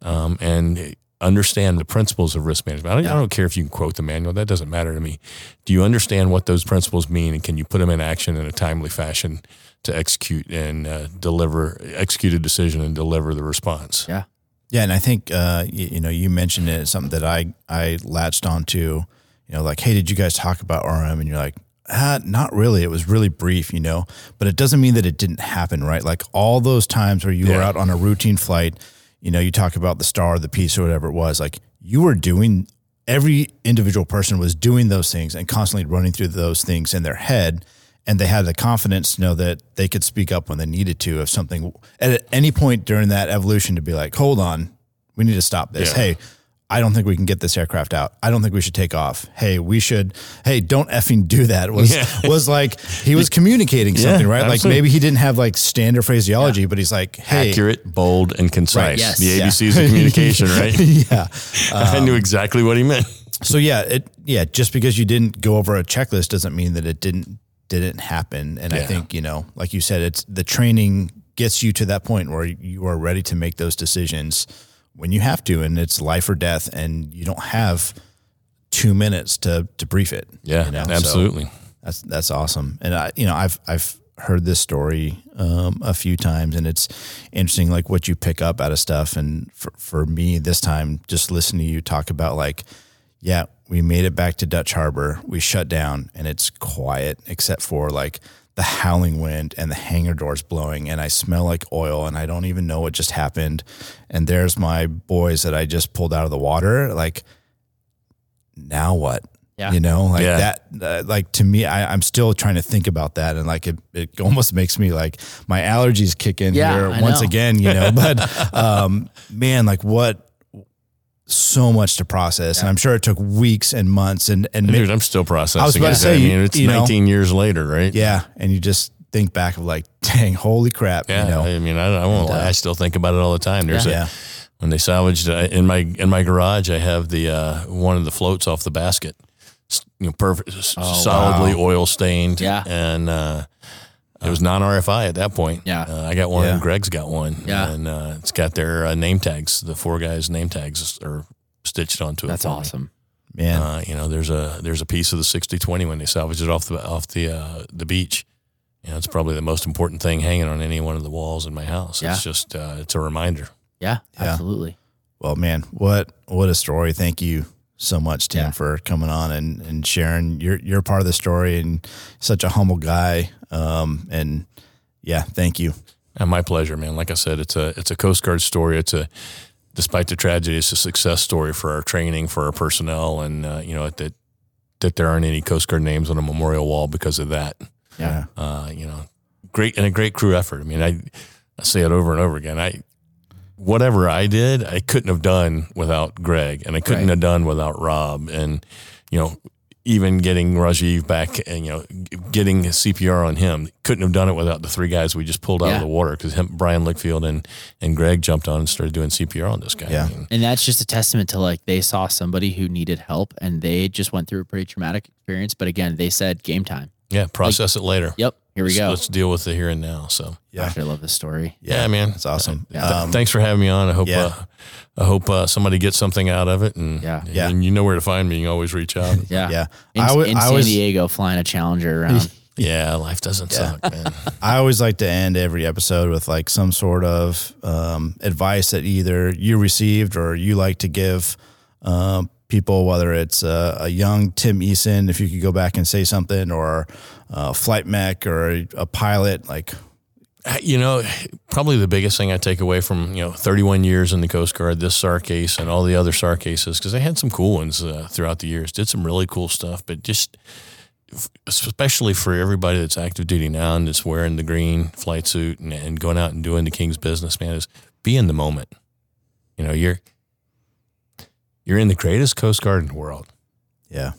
Um, and understand the principles of risk management. I don't, I don't care if you can quote the manual; that doesn't matter to me. Do you understand what those principles mean, and can you put them in action in a timely fashion to execute and uh, deliver, execute a decision and deliver the response? Yeah. Yeah, and I think uh, you, you know you mentioned it something that I I latched onto. You know, like, hey, did you guys talk about RM? And you're like, ah, not really. It was really brief, you know. But it doesn't mean that it didn't happen, right? Like all those times where you were out on a routine flight, you know, you talk about the STAAR, the PEACE, or whatever it was. Like you were doing. Every individual person was doing those things and constantly running through those things in their head and they had the confidence to know that they could speak up when they needed to if something at any point during that evolution to be like hold on we need to stop this Yeah. hey i don't think we can get this aircraft out i don't think we should take off hey we should hey don't effing do that was Yeah. was like he was communicating something right like maybe he didn't have like standard phraseology but he's like hey Accurate, bold, and concise. Right, yes. The Yeah. ABCs of communication, right? yeah I knew um, exactly what he meant. so yeah it yeah just because you didn't go over a checklist doesn't mean that it didn't didn't happen and i think you know like you said it's the training gets you to that point where you are ready to make those decisions when you have to and it's life or death and you don't have two minutes to to brief it Yeah, you know? So absolutely. that's that's awesome and i you know i've i've heard this story um, a few times and it's interesting like what you pick up out of stuff and for, for me this time just listening to you talk about like yeah, we made it back to Dutch Harbor. We shut down and it's quiet except for like the howling wind and the hangar doors blowing and I smell like oil and I don't even know what just happened. And there's my boys that I just pulled out of the water. Like, now what? Yeah. You know, like Yeah. that, uh, like to me, I, I'm still trying to think about that. And like, it, it almost makes me like my allergies kick in Yeah, here I once know. again, you know, but, um, man, like what, so much to process. And I'm sure it took weeks and months and, and Dude, ma- I'm still processing. I was about to it. say, I mean, it's you know- 19 years later, right? yeah. And you just think back of like, dang, holy crap, Yeah, you know? I mean, I, I won't lie. I still think about it all the time. There's Yeah. a when they salvaged uh, in my in my garage, I have the uh, one of the floats off the basket. S- You know, perfect, Oh, solidly oil stained. Yeah. and uh, it was non RFI at that point. Yeah. uh, I got one, Yeah. Greg's got one. Yeah. and uh, it's got their uh, name tags. The four guys' name tags are stitched onto it. That's for me. awesome. Man. Uh, you know, there's a there's a piece of the 6020 when they salvaged it off the off the uh, the beach. you know, it's probably the most important thing hanging on any one of the walls in my house. Yeah. It's just uh, it's a reminder. Yeah, Yeah. absolutely. Well, man, what what a story! Thank you so much, Tim, Yeah. for coming on and, and sharing your your part of the story and such a humble guy. Um, and yeah, thank you. And my pleasure, man. Like I said, it's a it's a Coast Guard story. It's a despite the tragedy, it's a success story for our training, for our personnel, and uh, you know that that there aren't any Coast Guard names on a memorial wall because of that. Yeah, Uh, you know, great and a great crew effort. I mean, I, I say it over and over again. I whatever I did, I couldn't have done without Greg, and I couldn't Right. have done without Rob, and you know. Even getting Rajiv back and you know getting CPR on him couldn't have done it without the three guys we just pulled out Yeah. of the water because him Brian Lickfield and and Greg jumped on and started doing CPR on this guy. Yeah. I mean, And that's just a testament to like they saw somebody who needed help and they just went through a pretty traumatic experience. But again, they said game time. yeah, process it later. Yep, here we Let's- go. Let's deal with the here and now. So yeah, Gosh, I love this story. yeah, man, it's awesome. Th- Um, thanks for having me on. I hope yeah. uh, I hope uh, somebody gets something out of it, and Yeah. Yeah. and you know where to find me. You can always reach out. Yeah. yeah. In, I wa- in I San was- Diego, flying a Challenger around. yeah, life doesn't suck, man. I always like to end every episode with like some sort of um, advice that either you received or you like to give um, people, whether it's uh, a young Tim Eason, if you could go back and say something, or a flight mech or a, a pilot. Like, You know, probably the biggest thing I take away from you know 31 years in the Coast Guard, this SAR case and all the other SAR cases, because they had some cool ones uh, throughout the years, did some really cool stuff, but just especially for everybody that's active duty now and that's wearing the green flight suit and, and going out and doing the king's business, man, is be in the moment. You know, you're you're in the greatest Coast Guard in the world. yeah,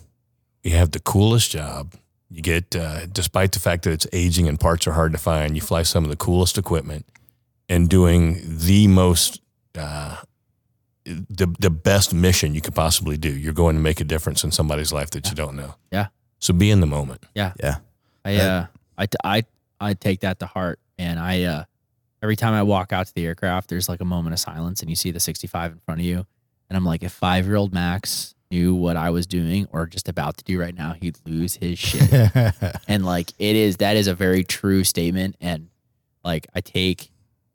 You have the coolest job. You get, uh, despite the fact that it's aging and parts are hard to find, you fly some of the coolest equipment and doing the most, uh, the the best mission you could possibly do. You're going to make a difference in somebody's life that you don't know. Yeah. So be in the moment. Yeah. Yeah, I uh, I, t- I I take that to heart, and I uh, every time I walk out to the aircraft, there's like a moment of silence, and you see the 65 in front of you, and I'm like, if five year old Max knew what I was doing or just about to do right now, he'd lose his shit. and like it is that is a very true statement, and like I take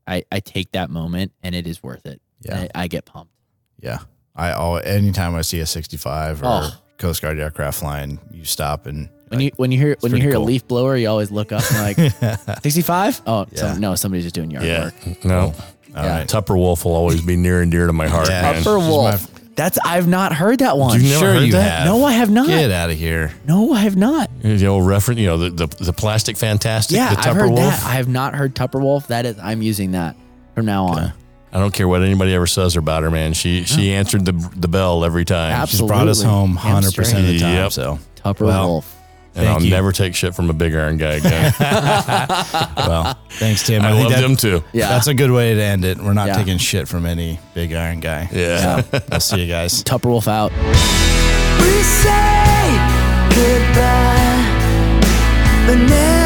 I I take that moment, and it is worth it. Yeah. I, I get pumped. yeah. I all anytime I see a 65 or Oh. Coast Guard aircraft flying, you stop and When you when you hear when you hear cool. a leaf blower, you always look up and like 65. Oh Yeah. some, no, somebody's just doing yard Yeah. work. No. All Yeah. right. Tupper Wolf will always be near and dear to my heart, Yeah. man. Upper Wolf. That's I've not heard that one. You've never Sure heard you that? have. No, I have not. Get out of here. No, I have not. The old reference, you know, the, the, the plastic fantastic, Yeah, the I've heard Wolf. that. I have not heard Tupper Wolf. That is, I'm using that from now on. I don't care what anybody ever says about her, man. She she answered the the bell every time. Absolutely. She's brought us home 100% of the time. Yep. So, Tupper Well, Wolf and Thank I'll you. never take shit from a big iron guy again. well, thanks, Tim. I, I love them too. Yeah. That's a good way to end it. We're not yeah. taking shit from any big iron guy. Yeah. I'll see you guys. Tupper Wolf out. We say goodbye, but now.